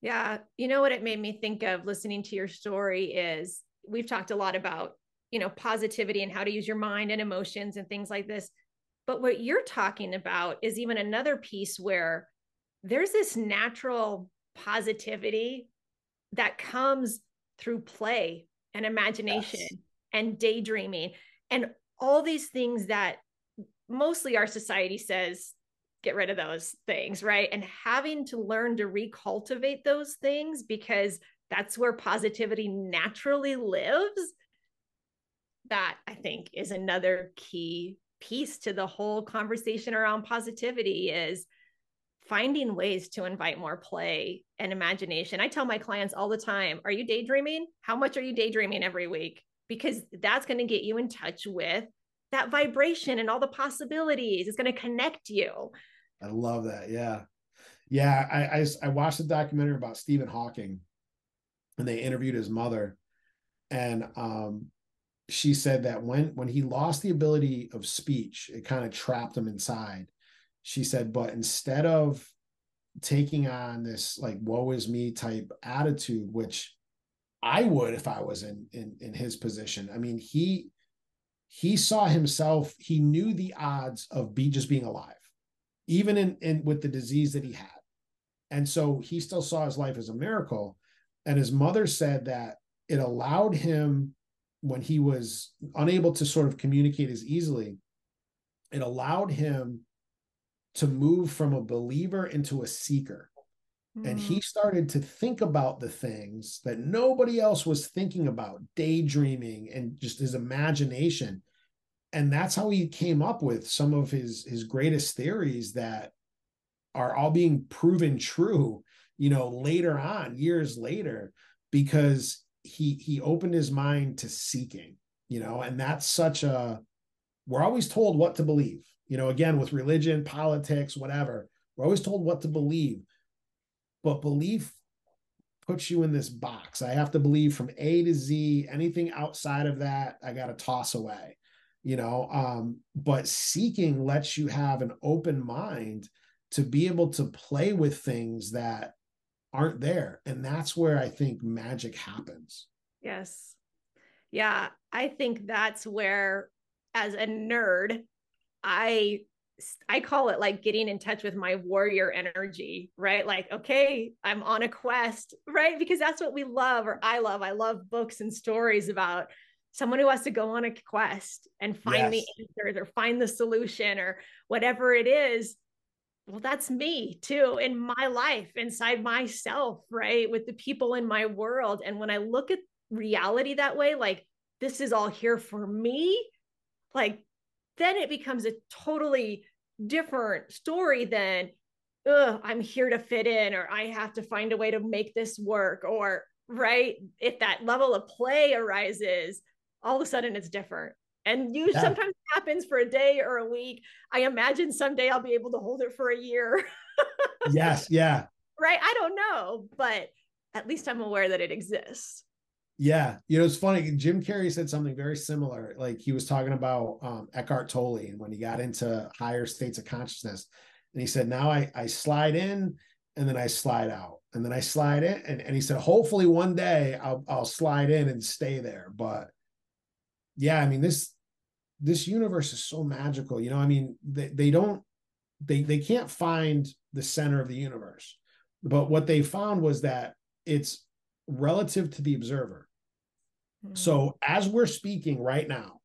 Yeah. You know what it made me think of listening to your story is we've talked a lot about you know positivity and how to use your mind and emotions and things like this but what you're talking about is even another piece where there's this natural positivity that comes through play and imagination yes. and daydreaming and all these things that mostly our society says get rid of those things right and having to learn to recultivate those things because that's where positivity naturally lives that i think is another key piece to the whole conversation around positivity is finding ways to invite more play and imagination i tell my clients all the time are you daydreaming how much are you daydreaming every week because that's going to get you in touch with that vibration and all the possibilities. It's going to connect you. I love that. Yeah. Yeah. I, I, I watched a documentary about Stephen Hawking and they interviewed his mother. And um, she said that when when he lost the ability of speech, it kind of trapped him inside. She said, but instead of taking on this like woe is me type attitude, which I would if I was in in in his position. I mean, he he saw himself, he knew the odds of be just being alive, even in, in with the disease that he had. And so he still saw his life as a miracle. And his mother said that it allowed him when he was unable to sort of communicate as easily, it allowed him to move from a believer into a seeker. And he mm. started to think about the things that nobody else was thinking about, daydreaming and just his imagination. And that's how he came up with some of his his greatest theories that are all being proven true, you know, later on, years later, because he he opened his mind to seeking you know and that's such a we're always told what to believe you know again with religion politics whatever we're always told what to believe. But belief puts you in this box. I have to believe from a to z anything outside of that i got to toss away you know um but seeking lets you have an open mind to be able to play with things that aren't there. And that's where I think magic happens. Yes. Yeah. I think that's where, as a nerd, I I call it like getting in touch with my warrior energy, right? Like, okay, I'm on a quest, right? Because that's what we love, or I love. I love books and stories about someone who has to go on a quest and find yes. the answers or find the solution or whatever it is well that's me too in my life inside myself right with the people in my world and when i look at reality that way like this is all here for me like then it becomes a totally different story than Ugh, i'm here to fit in or i have to find a way to make this work or right if that level of play arises all of a sudden it's different and you yeah. sometimes happens for a day or a week. I imagine someday I'll be able to hold it for a year. yes, yeah. Right? I don't know, but at least I'm aware that it exists. Yeah, you know it's funny. Jim Carrey said something very similar. Like he was talking about um, Eckhart Tolle and when he got into higher states of consciousness, and he said, "Now I I slide in and then I slide out, and then I slide in." And, and he said, "Hopefully one day I'll I'll slide in and stay there." But yeah, I mean this this universe is so magical. You know, I mean, they, they don't they they can't find the center of the universe. But what they found was that it's relative to the observer. Mm-hmm. So as we're speaking right now,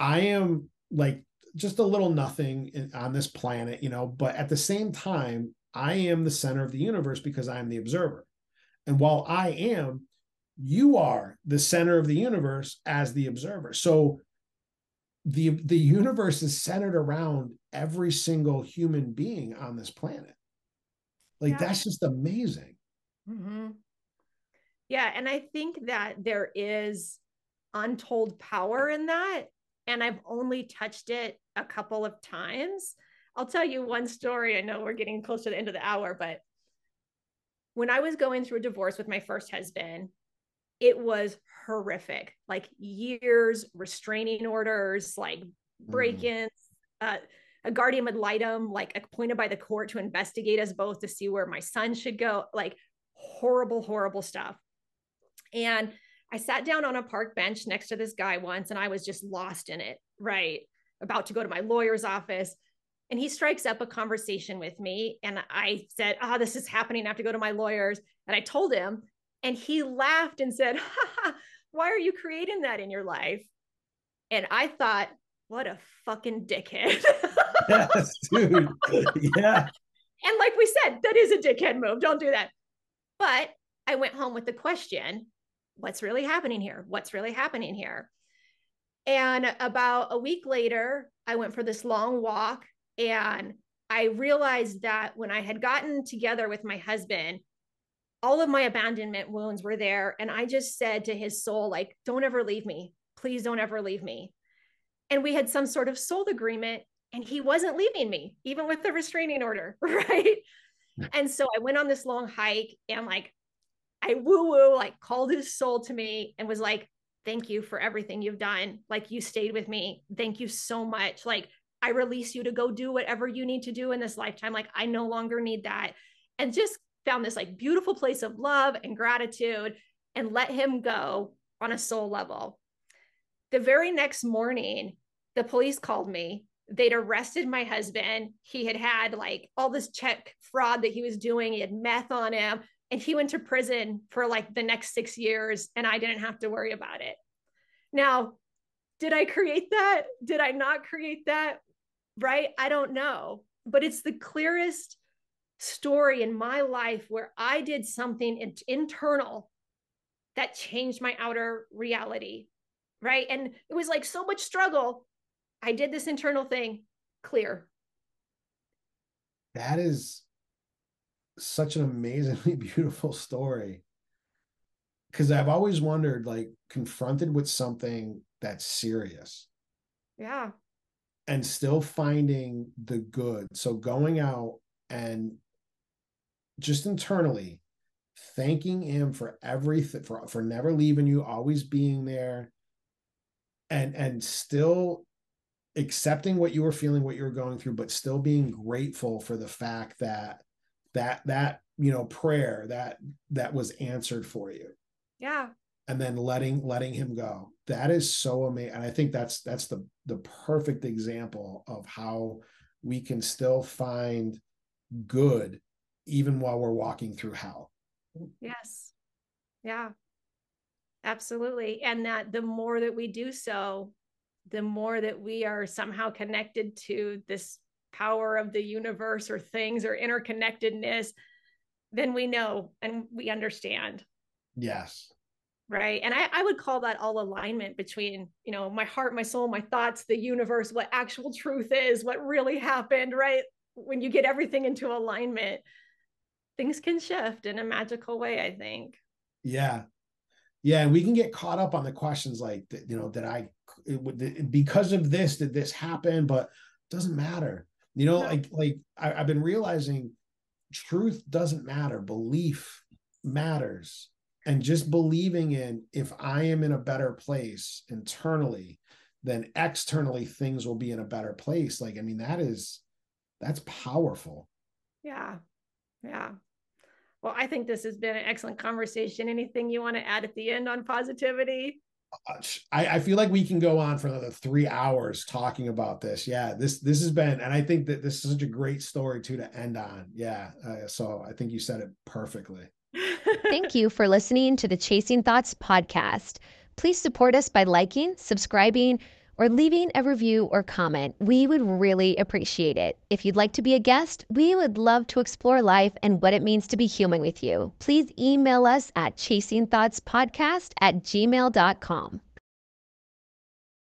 I am like just a little nothing in, on this planet, you know, but at the same time, I am the center of the universe because I am the observer. And while I am, you are the center of the universe as the observer. So the the universe is centered around every single human being on this planet. Like yeah. that's just amazing. Mm-hmm. Yeah, and I think that there is untold power in that, and I've only touched it a couple of times. I'll tell you one story. I know we're getting close to the end of the hour, but when I was going through a divorce with my first husband, it was horrific. Like years restraining orders like break-ins mm. uh, a guardian ad litem like appointed by the court to investigate us both to see where my son should go like horrible horrible stuff. And i sat down on a park bench next to this guy once and i was just lost in it right? About to go to my lawyer's office. And he strikes up a conversation with me and i said oh this is happening. I have to go to my lawyers. And i told him and he laughed and said, Why are you creating that in your life? And I thought, What a fucking dickhead. yes, dude. Yeah. And like we said, that is a dickhead move. Don't do that. But I went home with the question What's really happening here? What's really happening here? And about a week later, I went for this long walk and I realized that when I had gotten together with my husband, all of my abandonment wounds were there. And I just said to his soul, like, don't ever leave me. Please don't ever leave me. and we had some sort of soul agreement and he wasn't leaving me even with the restraining order right and so i went on this long hike and like i woo woo like called his soul to me and was like thank you for everything you've done like you stayed with me thank you so much like i release you to go do whatever you need to do in this lifetime like i no longer need that and just found this like beautiful place of love and gratitude and let him go on a soul level the very next morning the police called me they'd arrested my husband. He had had like all this check fraud that he was doing. He had meth on him and he went to prison for like the next six years and I didn't have to worry about it. Now, did I create that? Did I not create that? Right? I don't know. But it's the clearest story in my life where I did something internal that changed my outer reality. Right. And it was like so much struggle I did this internal thing, clear. That is such an amazingly beautiful story. Because I've always wondered, like, confronted with something that's serious. Yeah. And still finding the good. So going out and just internally thanking him for everything for for never leaving you always being there and and still accepting what you were feeling what you were going through but still being grateful for the fact that that that you know prayer that that was answered for you. Yeah. And then letting letting him go. That is so amazing and i think that's that's the the perfect example of how we can still find good even while we're walking through hell yes yeah absolutely and that the more that we do so the more that we are somehow connected to this power of the universe or things or interconnectedness, then we know and we understand. Yes. Right. And I, I would call that all alignment between, you know, my heart, my soul, my thoughts, the universe, what actual truth is, what really happened, right? When you get everything into alignment, things can shift in a magical way, I think. Yeah. Yeah. We can get caught up on the questions like, you know, did I it, because of this did this happen? But doesn't matter. You know like like I, i've been realizing truth doesn't matter. Belief matters. And just believing in if i am in a better place internally then externally things will be in a better place. Like i mean that is that's powerful. Yeah yeah well i think this has been an excellent conversation anything you want to add at the end on positivity I, I, feel like we can go on for another three hours talking about this. Yeah, this this has been, and I think that this is such a great story too to end on. Yeah, uh, so I think you said it perfectly. Thank you for listening to the Chasing Thoughts podcast. Please support us by liking, subscribing, or leaving a review or comment. We would really appreciate it. If you'd like to be a guest, we would love to explore life and what it means to be human with you. Please email us at chasingthoughtspodcast at gmail.com.